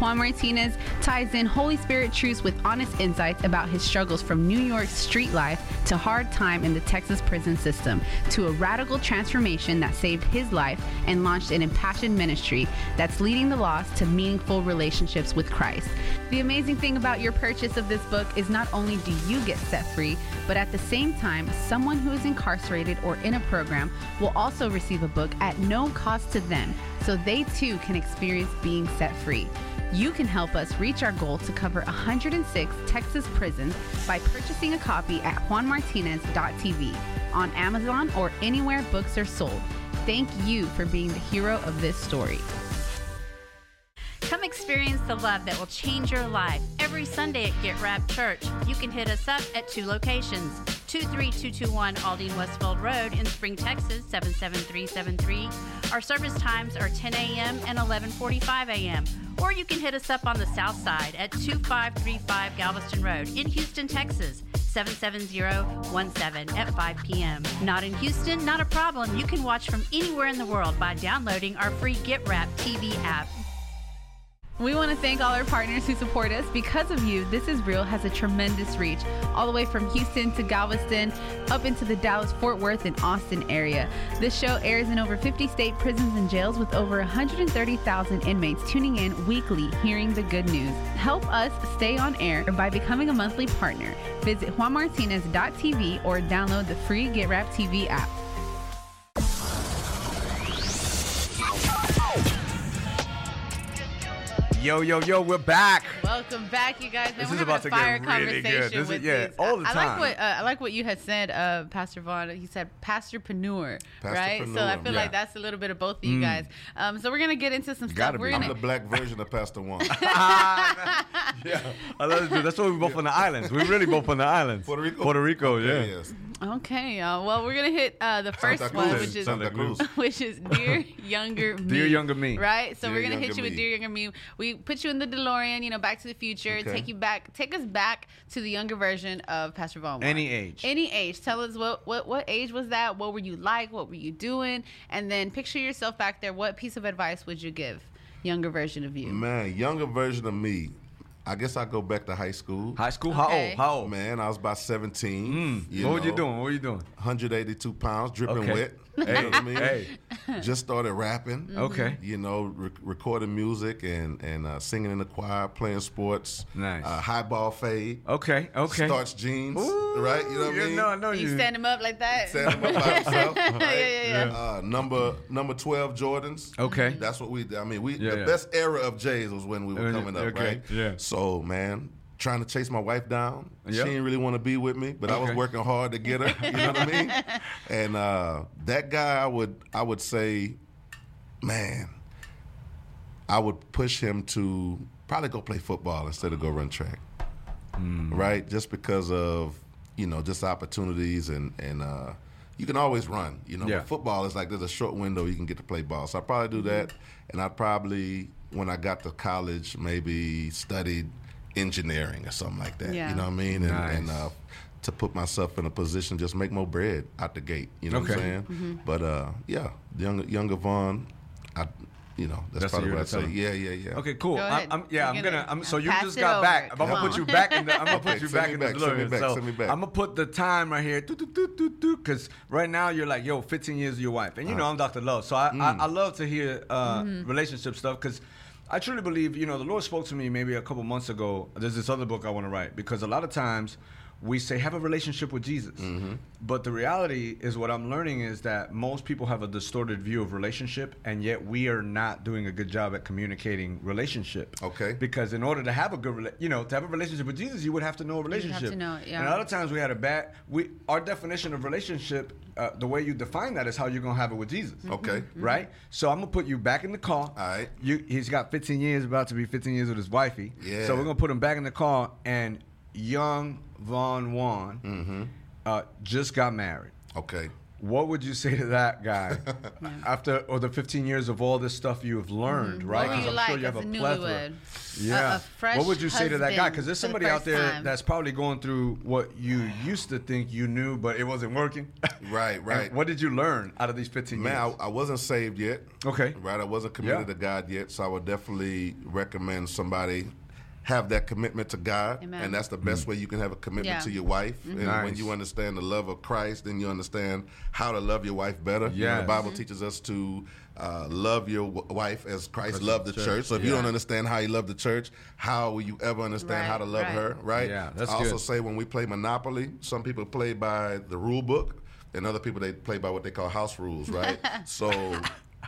Juan Martinez ties in Holy Spirit truths with honest insights about his struggles from New York's street life to hard time in the Texas prison system to a radical transformation that saved his life and launched an impassioned ministry that's leading the lost to meaningful relationships with Christ. The amazing thing about your purchase of this book is not only do you get set free, but at the same time, someone who is incarcerated or in a program will also receive a book at no cost to them, so they too can experience being set free. You can help us reach our goal to cover 106 Texas prisons by purchasing a copy at juanmartinez.tv, on Amazon, or anywhere books are sold. Thank you for being the hero of this story. Come experience the love that will change your life every Sunday at Get Wrapped Church. You can hit us up at two locations 23221 Aldine Westfield Road in Spring, Texas 77373. Our service times are 10 a.m. and 11:45 a.m. Or you can hit us up on the south side at 2535 Galveston Road in Houston, Texas 77017 at 5 p.m. Not in Houston? Not a problem. You can watch from anywhere in the world by downloading our free Get Wrapped TV app. We want to thank all our partners who support us. Because of you, This Is Real has a tremendous reach, all the way from Houston to Galveston, up into the Dallas, Fort Worth, and Austin area. This show airs in over 50 state prisons and jails with over 130,000 inmates tuning in weekly, hearing the good news. Help us stay on air by becoming a monthly partner. Visit juanmartinez.tv or download the free Get Wrapped TV app. Yo, yo, yo, we're back. Welcome back, you guys. Man, This is about a to get fire really conversation good. This is- yeah, these. all the I, I like what uh, I like what you had said, uh, Pastor Von. He said pastorpreneur, right? So I feel yeah. like that's a little bit of both of you guys. Um, so we're gonna get into some stuff. Gotta We're be. I'm gonna the black version of Pastor One. [LAUGHS] [LAUGHS] yeah, I love it. That's why we're both on the islands. We're really both on the islands. Puerto Rico. Puerto Rico, Okay, yeah. yes. okay. Uh, well, we're gonna hit uh, the first Santa one, Cruz. which is Santa Cruz. [LAUGHS] which is dear younger me. Dear Younger Me. Right. So Dear we're gonna hit Younger you with dear younger me. We put you in the DeLorean, you know, Back to the Future. Okay. Take you back. Take us back to the younger version of Pastor Von. Any age. Any age. Tell us what what what age was that? What were you like? What were you doing? And then picture yourself back there. What piece of advice would you give younger version of you? Man, younger version of me. I guess I go back to high school. High school? How old? How old? Man, I was about 17. Mm. you what were you doing? What were you doing? 182 pounds, dripping Okay. wet. You [LAUGHS] Hey, I mean? hey. Just started rapping. Okay. You know, re- recording music and and uh, singing in the choir, playing sports. Nice. Uh, high ball fade. Okay, okay. Starch jeans. Ooh, right? You know what I mean? No, I know you you. stand him up like that? Stand him up by himself. [LAUGHS] right? yeah, yeah. Uh, number number 12 Jordans. Okay. That's what we I mean, we Yeah, the yeah. best era of J's was when we were coming up, okay, right? yeah. So, man, trying to chase my wife down. Yep. She didn't really want to be with me, but I was working hard to get her. You know what I mean? [LAUGHS] And uh, that guy, I would, I would say, man, I would push him to probably go play football instead of go run track, Hmm. right? Just because of you know just opportunities and and uh, you can always run. You know, Yeah. football is like there's a short window you can get to play ball. So I probably do that, and I probably when I got to college maybe studied engineering or something like that. Yeah. You know what I mean? And, Nice. and uh, to put myself in a position just make more bread out the gate. You know what I'm saying? Mm-hmm. But uh, yeah, younger younger Von, I you know that's, That's probably what what I'd say. telling Yeah, yeah, yeah. Okay, cool. Go I'm. I'm, yeah, You're I'm gonna gonna. I'm, so you just got over. back. I'm gonna put you back in the. I'm gonna Okay, put you send back me in the back, send me DeLorean. back, So send me back. I'm gonna put the time right here. Because right now you're like, yo, 15 years of your wife, and you know I'm Dr. Love, so I Mm. I, I love to hear uh, relationship stuff because. I truly believe, you know, the Lord spoke to me maybe a couple months ago. There's this other book I want to write because a lot of times we say have a relationship with Jesus, Mm-hmm. but the reality is what I'm learning is that most people have a distorted view of relationship, and yet we are not doing a good job at communicating relationship. Okay. Because in order to have a good, rela- you know, to have a relationship with Jesus, you would have to know a have relationship. to know it, yeah. And a lot of times we had a bad. We our definition of relationship, uh, the way you define that is how you're gonna have it with Jesus. Okay. Mm-hmm. Right. So I'm gonna put you back in the car. All right. You, he's got 15 years, about to be 15 years with his wifey. Yeah. So we're gonna put him back in the car, and young Von Won Mm-hmm. uh, just got married. Okay. What would you say to that guy [LAUGHS] after or the 15 years of all this stuff you've learned, right? Mm-hmm. What were 'Cause you I'm like sure you have a a plethora. Yeah. A- a fresh what would you say to that guy? Because there's for the somebody out there time. that's probably going through what you used to think you knew, but it wasn't working. [LAUGHS] Right, And right. what did you learn out of these 15 Man, years? I, I wasn't saved yet. Okay. Right, I wasn't committed Yeah. to God yet, so I would definitely recommend somebody have that commitment to God, Amen. and that's the best way you can have a commitment Yeah. to your wife. And when you understand the love of Christ, then you understand how to love your wife better. You know, the Bible teaches us to uh, love your w- wife as Christ loved the church. church. So if you don't understand how He loved the church, how will you ever understand how to love right. her? Right? Yeah, that's I also good. say when we play Monopoly, some people play by the rule book, and other people they play by what they call house rules, right? [LAUGHS] so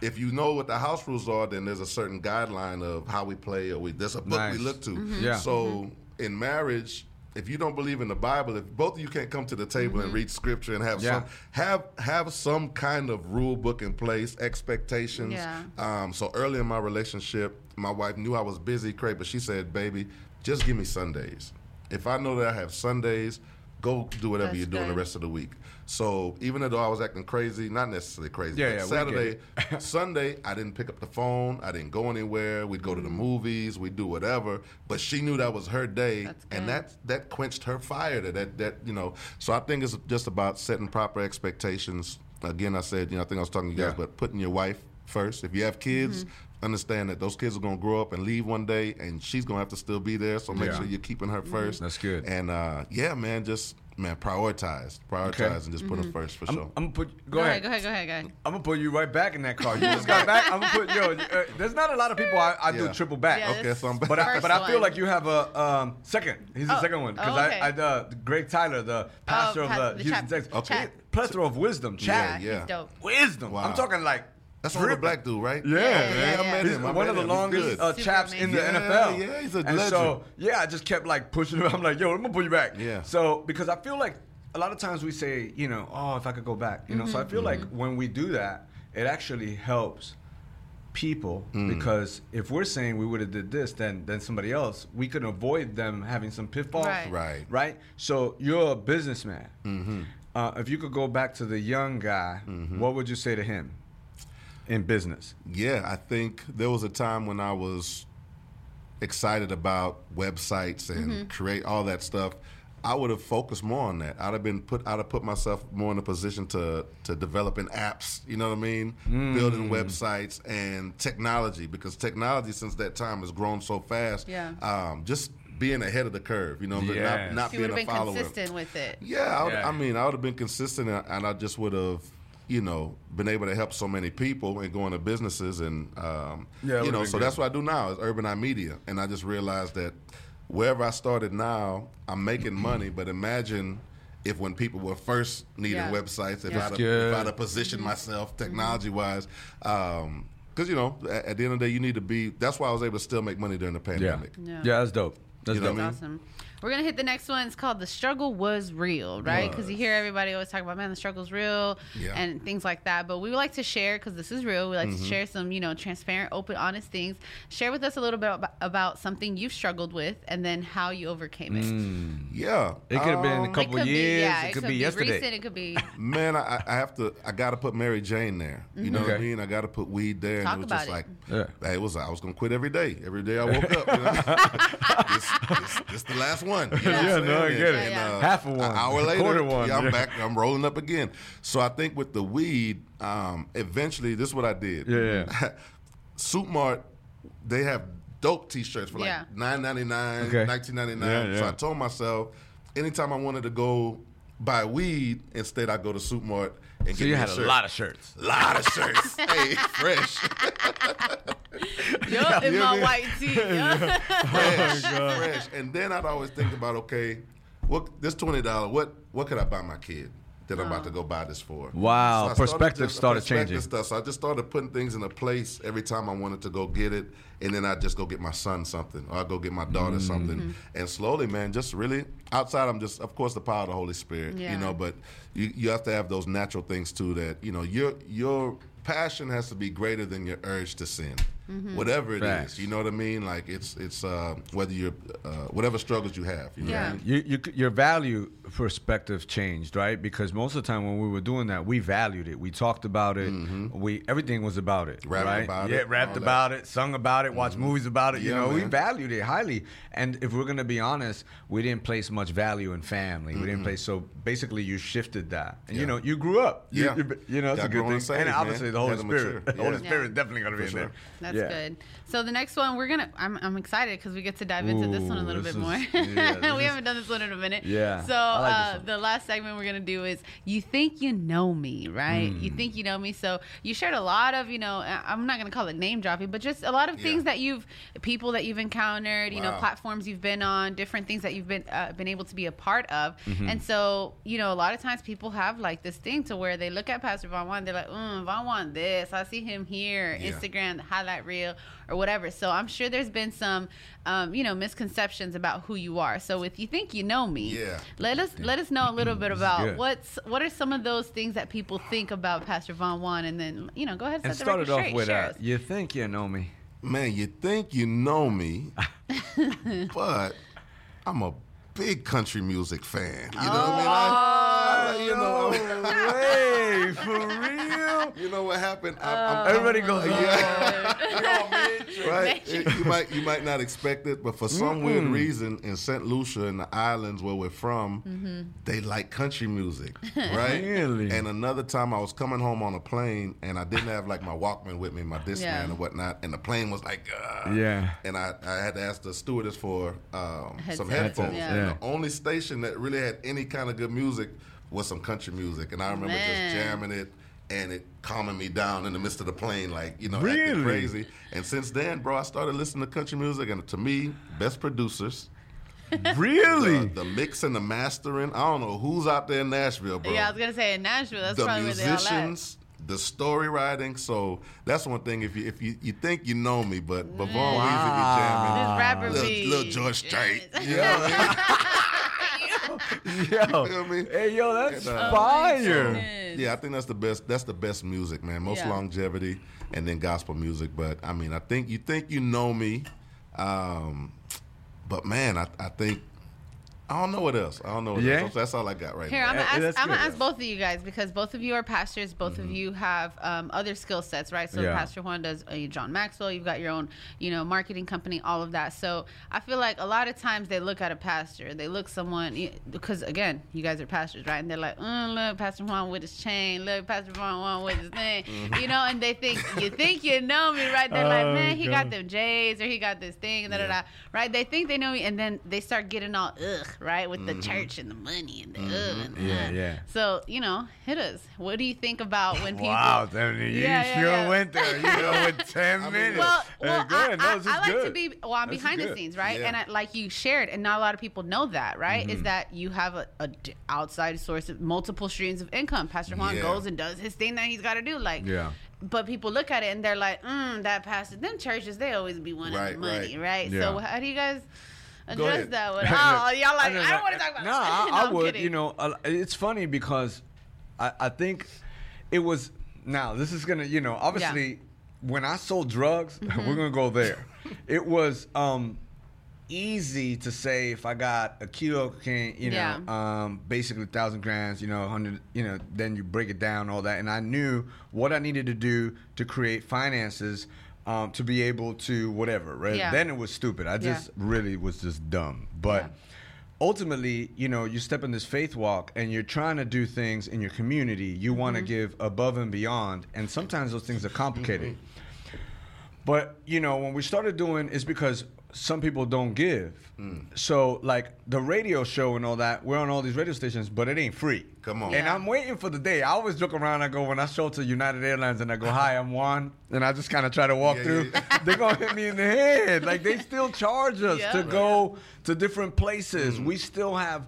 if you know what the house rules are, then there's a certain guideline of how we play, or we there's a book Nice. we look to. Mm-hmm. Yeah. So in marriage, if you don't believe in the Bible, if both of you can't come to the table Mm-hmm. and read scripture and have Yeah. some have have some kind of rule book in place, expectations. Yeah. Um, so early in my relationship, my wife knew I was busy, Craig, but she said, "Baby, just give me Sundays. If I know that I have Sundays, go do whatever That's you're doing the rest of the week." So even though I was acting crazy, not necessarily crazy, Yeah, but yeah, Saturday. [LAUGHS] Sunday, I didn't pick up the phone. I didn't go anywhere. We'd go to the movies. We'd do whatever. But she knew that was her day, That's and good. that that quenched her fire. That, that that you know. So I think it's just about setting proper expectations. Again, I said, you know, I think I was talking to you guys, Yeah. but putting your wife first. If you have kids, Mm-hmm. Understand that those kids are going to grow up and leave one day, and she's going to have to still be there. So make Yeah. sure you're keeping her Mm-hmm. first. That's good. And uh, yeah, man, just man, prioritize, prioritize, Okay. and just put her first for I'm, sure. I'm gonna put. Go, Go ahead. ahead, go ahead, go ahead, go ahead. I'm gonna put you right back in that car. You just got back. I'm gonna put yo. Uh, there's not a lot of people I, I do triple back. Yeah, okay, so I'm back. But I, but I feel one. like you have a um, second. He's the Oh, second one because oh, okay. I, I uh, Greg Tyler, the pastor pa- of the, the Houston chap- Texans. Okay. Okay, plethora of wisdom, Yeah, chat, Yeah, yeah. he's dope. wisdom. Wow. I'm talking like That's another dripping. black dude, right? Yeah, Yeah, man. yeah, I met He's him. I one met of the him. Longest uh, chaps in the amazing. NFL. Yeah, yeah, he's a and legend. so, yeah, I just kept like pushing him. [LAUGHS] I'm like, yo, I'm gonna pull you back. Yeah. So because I feel like a lot of times we say, you know, oh, if I could go back, you know. So I feel like when we do that, it actually helps people because if we're saying we would have did this, then then somebody else, we could avoid them having some pitfalls. Right. Right. Right. So you're a businessman. Uh, if you could go back to the young guy, what would you say to him in business? Yeah, I think there was a time when I was excited about websites and Mm-hmm. create all that stuff. I would have focused more on that. I'd have been put. I'd have put myself more in a position to to developing apps. You know what I mean? Mm. Building websites and technology because technology since that time has grown so fast. Yeah. Um, just being ahead of the curve. You know, but Yes. not not would being a follower. consistent with it. Yeah, I, would, Yeah. I mean, I would have been consistent, and I just would have, you know, been able to help so many people and go into businesses, and um, Yeah, you know, so good. that's what I do now is Urban Eye Media, and I just realized that wherever I started now, I'm making mm-hmm. money, but imagine. If when people were first needing Yeah. websites, if Yeah. I'd have, good. if I'd have positioned mm-hmm. myself mm-hmm. technology wise, because um, you know, at, at the end of the day, you need to be. That's why I was able to still make money during the pandemic. Yeah, Yeah. that's dope. That's You know dope. what I mean? Awesome. We're gonna hit the next one. It's called "The Struggle Was Real," right? Because you hear everybody always talk about, "Man, the struggle's real," Yeah. and things like that. But we would like to share because this is real. We like Mm-hmm. to share some, you know, transparent, open, honest things. Share with us a little bit about, about something you've struggled with, and then how you overcame it. Yeah, It could have been a Um, couple it years. Be, yeah, it could be yesterday. recent. It could be. [LAUGHS] Man, I, I have to. I got to put Mary Jane there. You know what I mean? I got to put weed there. Talk and it was about just it. like, Yeah. hey, it was. I was gonna quit every day. Every day I woke up. You know? [LAUGHS] this, this, this the last one. [LAUGHS] You know Yeah, no, I get it. and, uh, Half of one, An hour later, quarter one, yeah, I'm yeah. back. I'm rolling up again. So I think with the weed, um, eventually, this is what I did. Yeah, yeah. [LAUGHS] Soup Mart, they have dope T-shirts for like Yeah. nine ninety nine, Okay. nineteen ninety nine. Yeah, So. I told myself, anytime I wanted to go buy weed, instead I go to Soup Mart and So you had a a shirt. lot of shirts. A lot of shirts. [LAUGHS] hey, fresh, Yup, in You my know white tee. [LAUGHS] yup. fresh, oh, fresh. And then I'd always think about, okay, what this twenty dollars? What what could I buy my kid? That I'm about to go buy this for. Wow, I perspective just- started perspective changing. Stuff. So I just started putting things in a place every time I wanted to go get it, and then I just go get my son something, or I go get my daughter Mm. something, and slowly, man, just really outside. I'm just, of course, the power of the Holy Spirit, Yeah. you know, but you you have to have those natural things too. That you know, your your passion has to be greater than your urge to sin, Mm-hmm. whatever it is. Facts. You know what I mean? Like it's it's uh, whether you're uh, whatever struggles you have. You know what I Yeah. mean? You, you, your value perspective changed, right? Because most of the time when we were doing that, we valued it. We talked about it. We everything was about it, Rapped right? about yeah, it, rapped all that. about it, sung about it, watched movies about it. You Yeah, know, we valued it highly. And if we're gonna be honest, we didn't place much value in family. We didn't place. So basically, you shifted that, and you know, you grew up. You, Yeah. you, you know, it's a good thing. and saved, and man. obviously, the Holy Spirit. mature. The Holy Yeah. Spirit is definitely gonna be For in there. That's Yeah. good. So the next one, we're gonna. I'm, I'm excited because we get to dive into this one a little bit is- more. yeah, [LAUGHS] we is- haven't done this one in a minute. Yeah, So like uh, the last segment we're gonna do is you think you know me, right? You Hmm. think you know me. So you shared a lot of, you know, I'm not gonna call it name dropping, but just a lot of Yeah. things that you've, people that you've encountered, you know, platforms you've been on, different things that you've been uh, been able to be a part of. Mm-hmm. And so you know, a lot of times people have like this thing to where they look at Pastor Von Won, they're like, mm, Von Won, this. I see him here. Instagram, highlight that real or whatever. So I'm sure there's been some, um, you know, misconceptions about who you are. So if you think you know me, Yeah. let us let us know a little bit about good. what's what are some of those things that people think about Pastor Von Won, and then you know, go ahead and And set the started off straight. with, Share uh, you think you know me. Man, you think you know me, [LAUGHS] but I'm a big country music fan. You know what I mean? I, I- you know, [LAUGHS] Way, for real? you know what happened? I, Oh, I'm, Everybody goes, Yeah. [LAUGHS] right? It- you might you might not expect it, but for some weird reason in St. Lucia and the islands where we're from, Mm-hmm. they like country music, [LAUGHS] right? Really? And another time I was coming home on a plane and I didn't have like my Walkman with me, my Discman Yeah. and whatnot, and the plane was like, uh, Yeah. And I, I had to ask the stewardess for um, some Headsets, headphones. yeah. And Yeah. the only station that really had any kind of good music was some country music, and I remember Man. just jamming it. And it calming me down in the midst of the plane, like you know, Really? acting crazy. And since then, bro, I started listening to country music, and to me, best producers, [LAUGHS] Really? the, the mix and the mastering. I don't know who's out there in Nashville, bro. yeah, I was gonna say in Nashville. That's the probably where they all musicians, the story writing. So that's one thing. If you if you, you think you know me, but but Vaughn Wow. Weezy be jamming. This rapper Little, be little George Strait. jamming. [LAUGHS] You know what I Yo. feel me? Hey, yo, that's And, uh, fire. goodness. Yeah, I think that's the best. That's the best music, man. Most Yeah. longevity, and then gospel music. But I mean, I think you think you know me, um, but man, I, I think I don't know what else. I don't know. What Yeah? else. That's all I got right Here, now. I'm gonna ask, I'm gonna ask both of you guys because both of you are pastors. Both of you have um, other skill sets, right? So Yeah. Pastor Juan does uh, John Maxwell. You've got your own, you know, marketing company, all of that. So I feel like a lot of times they look at a pastor, they look someone because again, you guys are pastors, right? And they're like, mm, look, Pastor Juan with his chain, look, Pastor Juan Juan with his thing, [LAUGHS] you know, and they think you think you know me, right? They're like, Oh, man, he got God. them J's or he got this thing, da da da, right? They think they know me, and then they start getting all ugh, right, with the church and the money and the ugh. And Yeah, uh. yeah. So you know, hit us. What do you think about when [LAUGHS] people? Wow, Stephanie, you Yeah, yeah, sure yeah. went there. You know, [LAUGHS] with 10 I mean, minutes. Well, Hey, well, go I, ahead. No, I, this is I like to be well. I'm This is behind the scenes, right? Yeah. And I, like you shared, and not a lot of people know that, right? Mm-hmm. Is that you have a, a d- outside source of multiple streams of income. Pastor Juan Yeah. goes and does his thing that he's got to do, like Yeah. But people look at it and they're like, mm, that pastor, them churches, they always be wanting Right, money, right? right. So how do you guys Go address that? One? [LAUGHS] Oh, y'all like, I, don't want to talk about. No, [LAUGHS] I, no, I would. kidding. You know, uh, it's funny because I, I think it was. Now this is gonna. You know, obviously, when I sold drugs, [LAUGHS] Mm-hmm. we're gonna go there. it was um, easy to say if I got a kilo cocaine, you know, Yeah. um, basically thousand grams, you know, hundred, you know, then you break it down, all that, and I knew what I needed to do to create finances. Um, to be able to whatever, right? Yeah. Then it was stupid. I just really was just dumb. But Yeah. ultimately, you know, you step in this faith walk and you're trying to do things in your community. You want Mm-hmm. to give above and beyond, and sometimes those things are complicated. But you know, when we started doing, it's because some people don't give. Mm. So like the radio show and all that, we're on all these radio stations, but it ain't free. Come on. And Yeah. I'm waiting for the day. I always joke around. I go when I show to United Airlines and I go, "Hi, I'm Juan," and I just kind of try to walk Yeah, through. yeah, They're gonna hit me in the head. Like they still charge us [LAUGHS] Yeah. to go to different places. Mm. We still have.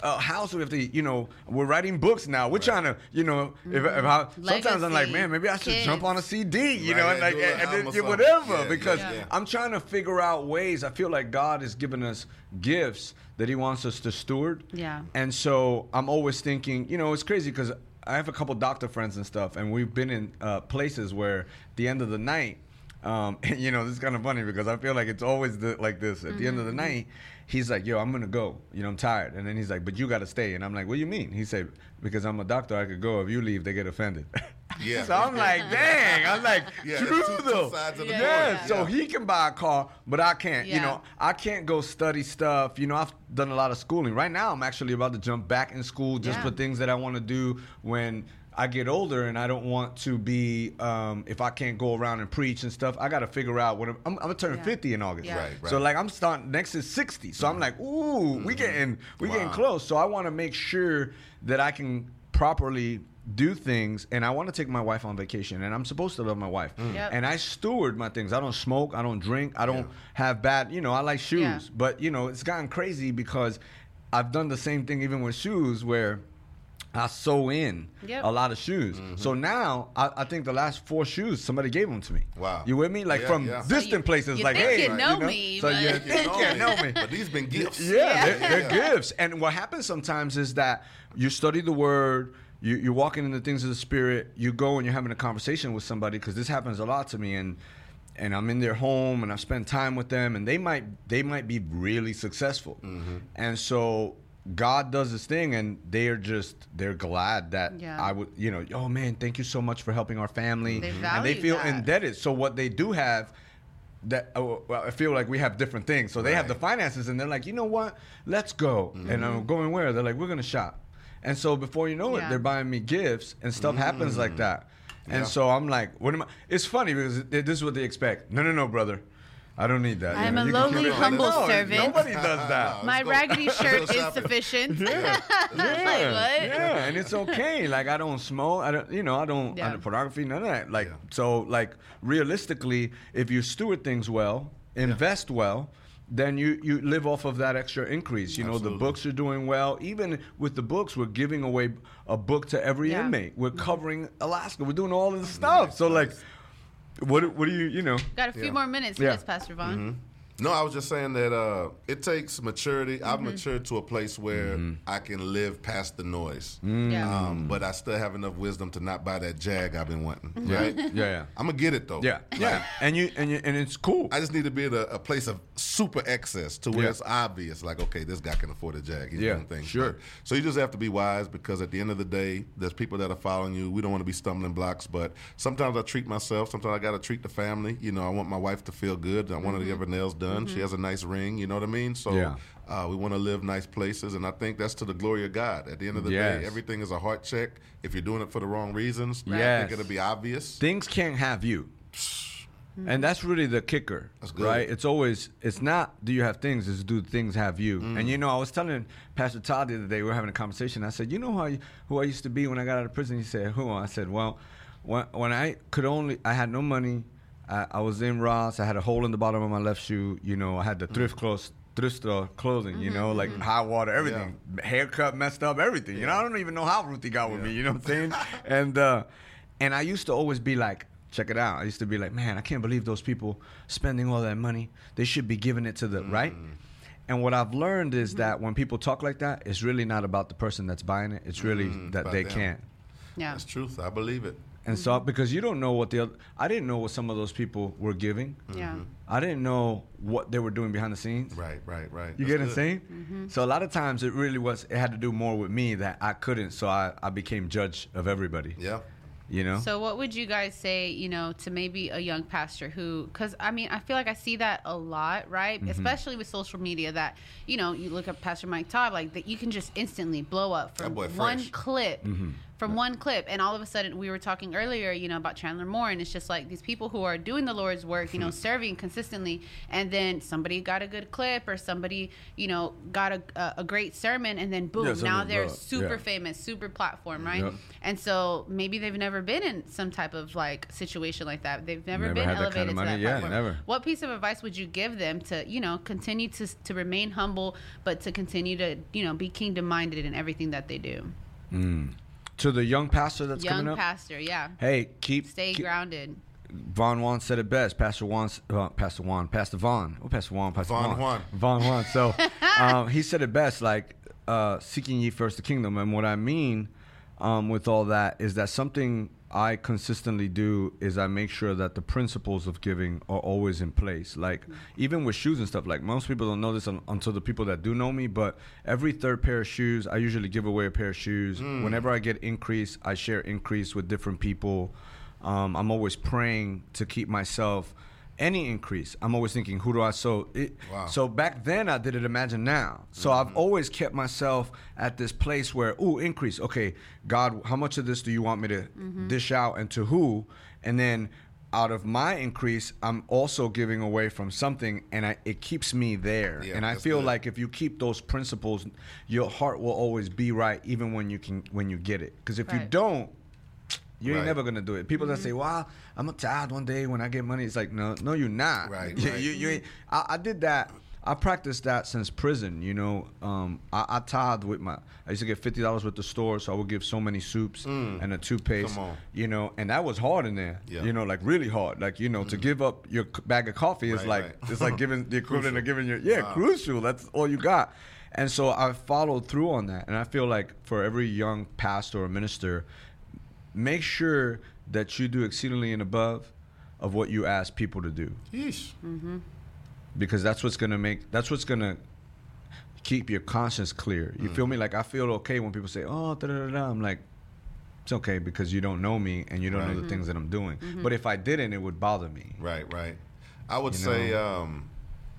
A house we have to, you know, we're writing books now. We're trying to, you know, if, if I, sometimes I'm like, man, maybe I should jump on a CD, you Right, know, and like, do a little and, and then, or yeah, something. whatever, because. I'm trying to figure out ways. I feel like God has given us gifts that He wants us to steward. Yeah. And so I'm always thinking, you know, it's crazy because I have a couple doctor friends and stuff, and we've been in uh, places where the end of the night, um, [LAUGHS] and you know, this is kind of funny because I feel like it's always the, like this. At the end of the night, he's like, "Yo, I'm gonna go. You know, I'm tired." And then he's like, "But you gotta stay." And I'm like, "What do you mean?" He said, "Because I'm a doctor. I could go. If you leave, they get offended." [LAUGHS] Yeah. so I'm like, "Dang!" I'm like, [LAUGHS] Yeah, "True there's two- two though." sides of the Yeah, yeah. yeah. So he can buy a car, but I can't. Yeah. You know, I can't go study stuff. You know, I've done a lot of schooling. Right now, I'm actually about to jump back in school just Yeah. for things that I want to do when I get older, and I don't want to be. Um, if I can't go around and preach and stuff, I got to figure out what I'm. I'm, I'm gonna turn Yeah. 50 in August. Yeah. Right, right. So like I'm starting next is 60. So I'm mm. like, ooh, we mm-hmm. getting we getting close. So I want to make sure that I can properly do things and I want to take my wife on vacation and I'm supposed to love my wife. Mm. Yep. And I steward my things. I don't smoke, I don't drink, I don't Yeah. have bad, you know, I like shoes. Yeah. But you know, it's gotten crazy because I've done the same thing even with shoes where I sew in Yep. a lot of shoes. So now I, I think the last four shoes somebody gave them to me. Wow. You with me? Like Yeah, from yeah. So distant you- places. you like think hey, you know me, So but- you think you know me. But these been gifts. Yeah, They're, they're Yeah. gifts. And what happens sometimes is that you study the word, you, you're walking in the things of the spirit, you go and you're having a conversation with somebody, because this happens a lot to me. And and I'm in their home and I spend time with them and they might they might be really successful. Mm-hmm. And so God does this thing and they're just they're glad that Yeah. I would you know, oh man, thank you so much for helping our family. They and they feel that. indebted. So what they do have that oh, well, I feel like we have different things. So they have the finances, and they're like, you know what? Let's go. And I'm going where? They're like, we're gonna shop. And so before you know Mm-hmm. Yeah. it, they're buying me gifts, and stuff happens like that. And Yeah. so I'm like, what am I? It's funny because this is what they expect. No, no, no, brother. I don't need that. I am know, a you lowly, keep it. humble No, servant. Nobody does that. My go. raggedy [LAUGHS] shirt is shopping. sufficient. yeah, [LAUGHS] Like, what? yeah, and it's okay. Like I don't smoke. I don't, you know, I don't. I Yeah. don't pornography, none of that. Like Yeah. so, like realistically, if you steward things well, invest well, then you you live off of that extra increase. You know, the books are doing well. Even with the books, we're giving away a book to every Yeah. inmate. We're mm-hmm. covering Alaska. We're doing all of the stuff. so like, what what do you you know? Got a few Yeah. more minutes. Yeah. Yes, Pastor Von. Mm-hmm. No, I was just saying that uh, it takes maturity. I've Mm-hmm. matured to a place where I can live past the noise. Yeah. Um, but I still have enough wisdom to not buy that Jag I've been wanting. Right? [LAUGHS] Yeah, yeah, I'm gonna get it though. yeah, yeah. And you and you and it's cool. I just need to be at a, a place of super excess to where Yeah. it's obvious, like, okay, this guy can afford a Jag. He's Yeah, doing things. sure. right. So you just have to be wise because at the end of the day, there's people that are following you. We don't want to be stumbling blocks, but sometimes I treat myself. Sometimes I got to treat the family. You know, I want my wife to feel good. I want her to get her nails done. She has a nice ring. You know what I mean? So Yeah. uh, we want to live nice places, and I think that's to the glory of God. At the end of the Yes. day, everything is a heart check. If you're doing it for the wrong reasons, I Yes. think it'll be obvious. things can't have you. And that's really the kicker, That's good. right? It's always it's not do you have things, it's do things have you. Mm. And you know, I was telling Pastor Todd the other day we were having a conversation. I said, you know how I, who I used to be when I got out of prison? He said, who? I said, well, when when I could only I had no money. I, I was in Ross. I had a hole in the bottom of my left shoe. You know, I had the thrift mm-hmm. clothes. Thrift store clothing, you mm-hmm, know, like mm-hmm. high water, everything, haircut messed up, everything. You know, I don't even know how Ruthie got with me. You know what I'm saying? [LAUGHS] and uh, and I used to always be like, check it out. I used to be like, man, I can't believe those people spending all that money. They should be giving it to the right. Mm. And what I've learned is that when people talk like that, it's really not about the person that's buying it. It's really mm, that about they them. can't. Yeah. That's truth. I believe it. And so because you don't know what the other, I didn't know what some of those people were giving. Yeah. I didn't know what they were doing behind the scenes. Right, right, right. You That's get what I'm saying? Mm-hmm. So a lot of times it really was. It had to do more with me that I couldn't. So I, I became judge of everybody. Yeah. You know. So, what would you guys say, you know, to maybe a young pastor who, because I mean, I feel like I see that a lot, right? Mm-hmm. Especially with social media, that, you know, you look at Pastor Mike Todd, like that you can just instantly blow up from one fresh. clip. Mm-hmm. From one clip, and all of a sudden, we were talking earlier, you know, about Chandler Moore, and it's just like these people who are doing the Lord's work, you know, hmm. serving consistently, and then somebody got a good clip, or somebody, you know, got a, a, a great sermon, and then boom, Yeah, now they're super Yeah. famous, super platform, right? Yep. And so maybe they've never been in some type of like situation like that. They've never, Never been had that elevated kind of to that Yeah, platform. never. What piece of advice would you give them to, you know, continue to to remain humble, but to continue to, you know, be kingdom minded in everything that they do? Hmm. To the young pastor that's Young coming up. pastor, yeah. hey, keep Stay keep, grounded. Von Won said it best. Pastor Juan, uh, Pastor Juan, Pastor Vaughn. Oh, Pastor Juan, Pastor Von Won. Juan. Von Won. So [LAUGHS] um, he said it best, like uh, seeking ye first the kingdom. And what I mean um, with all that is that something I consistently do is I make sure that the principles of giving are always in place. Like even with shoes and stuff. Like most people don't know this un- until the people that do know me. But every third pair of shoes, I usually give away a pair of shoes. Whenever I get increase, I share increase with different people. Um, I'm always praying to keep myself any increase. I'm always thinking, who do I so? It, Wow. So back then I did it. Imagine now. So I've mm-hmm. always kept myself at this place where, ooh, increase. Okay, God, how much of this do you want me to mm-hmm. dish out, and to who? And then out of my increase, I'm also giving away from something, and I, it keeps me there. Yeah, and I feel good. like if you keep those principles, your heart will always be right, even when you can when you get it. Because if you don't, you ain't Right. never gonna do it. People that say, "Well, I'm a tithe one day when I get money," it's like, no, no, you're not. Right, [LAUGHS] You, right. you, you ain't. I, I did that. I practiced that since prison. You know, um, I, I tithed with my. I used to get fifty dollars with the store, so I would give so many soups and a toothpaste. Mm. Come on. You know, and that was hard in there. Yeah. Mm. You know, like really hard. Like you know, to give up your bag of coffee is Right, like right. it's like [LAUGHS] giving the equivalent of giving your yeah crucial. That's all you got. And so I followed through on that, and I feel like for every young pastor or minister, make sure that you do exceedingly and above of what you ask people to do Yeesh. because that's what's gonna make that's what's gonna keep your conscience clear. You feel me? Like I feel okay when people say, "Oh, da da da." da." I'm like, it's okay because you don't know me and you don't know Right. the things that I'm doing. But if I didn't, it would bother me. Right, right. I would You say um,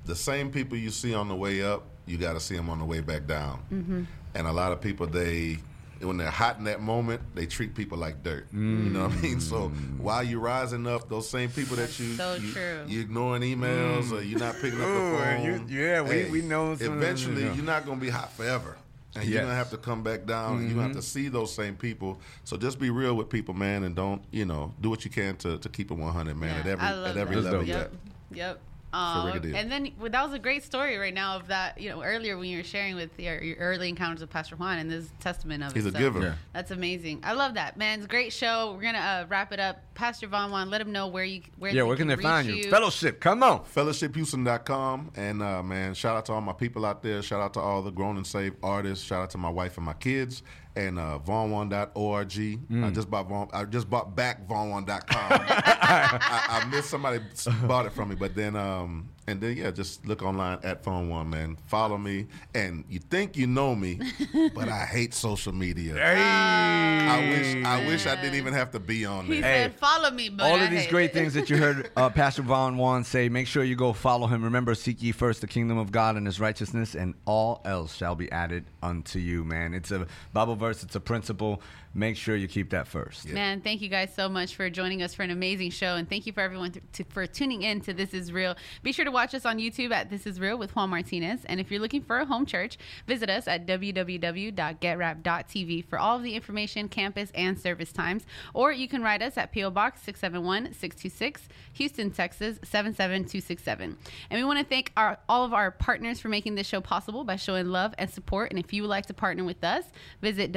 the same people you see on the way up, you got to see them on the way back down. Mm-hmm. And a lot of people, they when they're hot in that moment, they treat people like dirt. You know what I mean? So mm. while you're rising up, those same people that you so you, true. you ignoring emails or you're not picking up the phone. you- yeah, we- we know some- Eventually, yeah. you're not going to be hot forever. And you're gonna have to come back down, and you're gonna have to mm-hmm. see those same people. So just be real with people, man, and don't you know do what you can to, to keep it 100, man, Yeah, at every at every that. level. Yep. Yep. For Um, and then well, that was a great story right now of that. You know, earlier when you were sharing with your, your early encounters with Pastor Juan, and this is testament of He's it. a So giver. Yeah. That's amazing. I love that, man. It's a great show. We're gonna uh, wrap it up. Pastor Von Won, let them know where you where Yeah, where can they reach find you? Fellowship, come on. fellowshiphouston.com and uh, man shout out to all my people out there shout out to all the grown and saved artists shout out to my wife and my kids and uh, vaughn1.org Mm. I just bought Vaughn, I just bought back vaughn1.com [LAUGHS] I, I missed somebody bought it from me but then um and then yeah just look online at Von Won man follow me and you think you know me [LAUGHS] but I hate social media I wish I wish I didn't even have to be on He there said, "Follow me." But All I of these hate great it. things that you [LAUGHS] heard uh, Pastor Von Won say, make sure you go follow him. Remember, seek ye first the kingdom of God and his righteousness, and all else shall be added unto you, man. It's a Bible verse, it's a principle. Make sure you keep that first. Man, thank you guys so much for joining us for an amazing show, and thank you for everyone th- to, for tuning in to This Is Real. Be sure to watch us on YouTube at This Is Real with Juan Martinez, and if you're looking for a home church, visit us at www.getwrapped.tv for all of the information, campus, and service times. Or you can write us at PO Box 671-626, Houston, Texas 77267. And we want to thank our all of our partners for making this show possible by showing love and support. And if you would like to partner with us, visit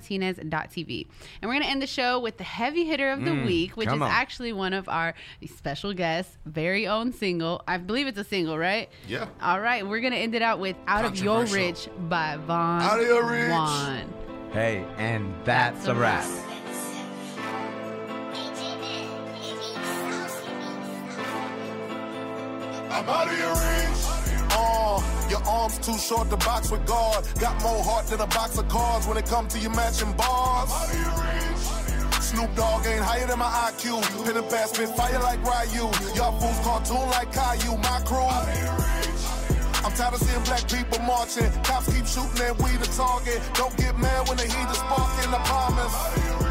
www.juanmartinez.tv. And we're going to end the show with the heavy hitter of the mm, week, which is on. actually one of our special guests' very own single. I believe it's a single, right? Yeah. All right, we're going to end it out with Out of Your Controversial. Reach by Vaughn. Out of Your Reach. Juan. Hey, and that's, a wrap. I'm your arms too short to box with God. Got more heart than a box of cards when it comes to your matching bars. I'm out of your reach. Snoop Dogg ain't higher than my IQ. Pin and pass, spit fire like Ryu. Y'all fools cartoon like Caillou. My crew. I'm tired of seeing black people marching. Cops keep shooting and we the target. Don't get mad when they hear the spark in the promise.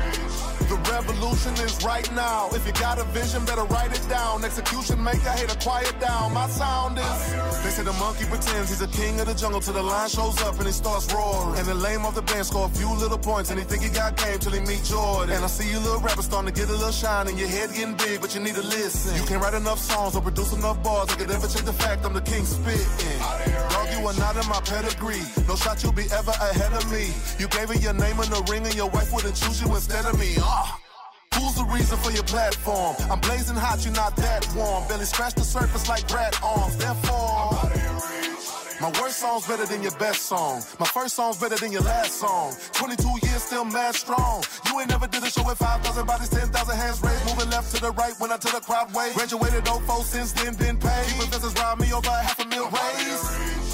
Revolution is right now. If you got a vision, better write it down. Execution maker, hater, quiet down. My sound is. They say the monkey pretends he's a king of the jungle till the lion shows up and he starts roaring. And the lame of the band score a few little points and he think he got game till he meet Jordan. And I see you little rappers starting to get a little shine and your head getting big, but you need to listen. You can't write enough songs or produce enough bars I could ever change the fact I'm the king spitting. Dog, you are not in my pedigree. No shot you'll be ever ahead of me. You gave her your name in the ring and your wife wouldn't choose you instead of me. Ah. Who's the reason for your platform? I'm blazing hot, you're not that warm. Barely scratch the surface like rat arms. Therefore, my worst song's better than your best song. My first song's better than your last song. 22 years still mad strong. You ain't never did a show with 5,000 bodies, 10,000 hands raised. Moving left to the right when I tell the crowd wait. Graduated 04 since then been paid. Professors robbed me over half a mil raised.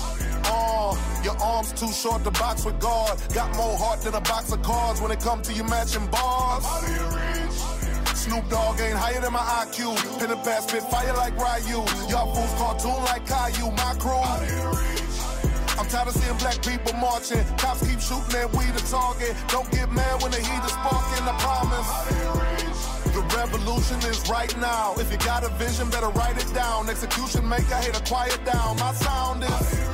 Your arms too short to box with God. Got more heart than a box of cards when it comes to your matching bars. Snoop Dogg ain't higher than my IQ. Pin and pass, spit fire like Ryu. Y'all fools cartoon like Caillou. My crew. I'm tired of seeing black people marching. Cops keep shooting and we the target. Don't get mad when the spark in the promise. The revolution is right now. If you got a vision, better write it down. Execution maker, hater, quiet down. My sound is.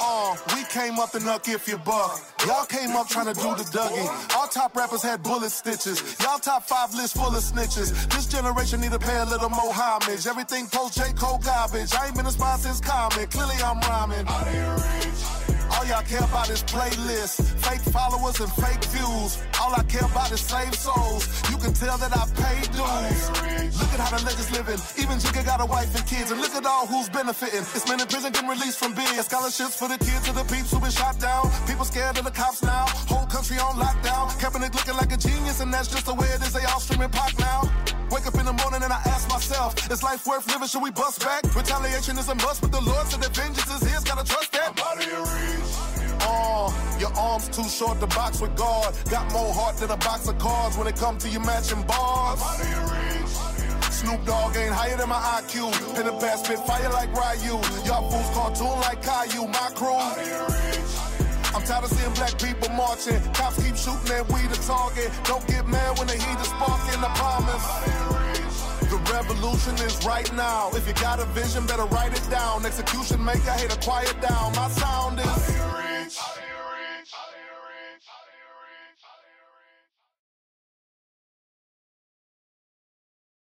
Uh, we came up to knock if you buck. Y'all came up trying to do the Dougie. All top rappers had bullet stitches. Y'all top five list full of snitches. This generation need to pay a little more homage. Everything post J. Cole garbage. I ain't been inspired since comic. Clearly I'm rhyming. All y'all care about is playlists, fake followers and fake views. All I care about is saved souls. You can tell that I paid dues. Look at how the legends living. Even Jigga got a wife and kids, and look at all who's benefiting. It's men in prison getting released from being scholarships for the kids of the peeps who been shot down. People scared of the cops now. Whole country on lockdown. Kaepernick looking like a genius, and that's just the way it is. They all streaming pop now. Wake up in the morning and I ask myself, is life worth living? Should we bust back? Retaliation is a must, but the Lord said that vengeance is his. Gotta trust that. Uh, your arms too short to box with God. Got more heart than a box of cards when it comes to your matching bars. Snoop Dogg ain't higher than my IQ. Pin the pass, spit fire like Ryu. Y'all fools cartoon like Caillou. My crew. I'm tired of seeing black people marching. Cops keep shooting and we the target. Don't get mad when the heat is sparking. I promise. The revolution is right now. If you got a vision, better write it down. Execution maker, to quiet down. My sound is.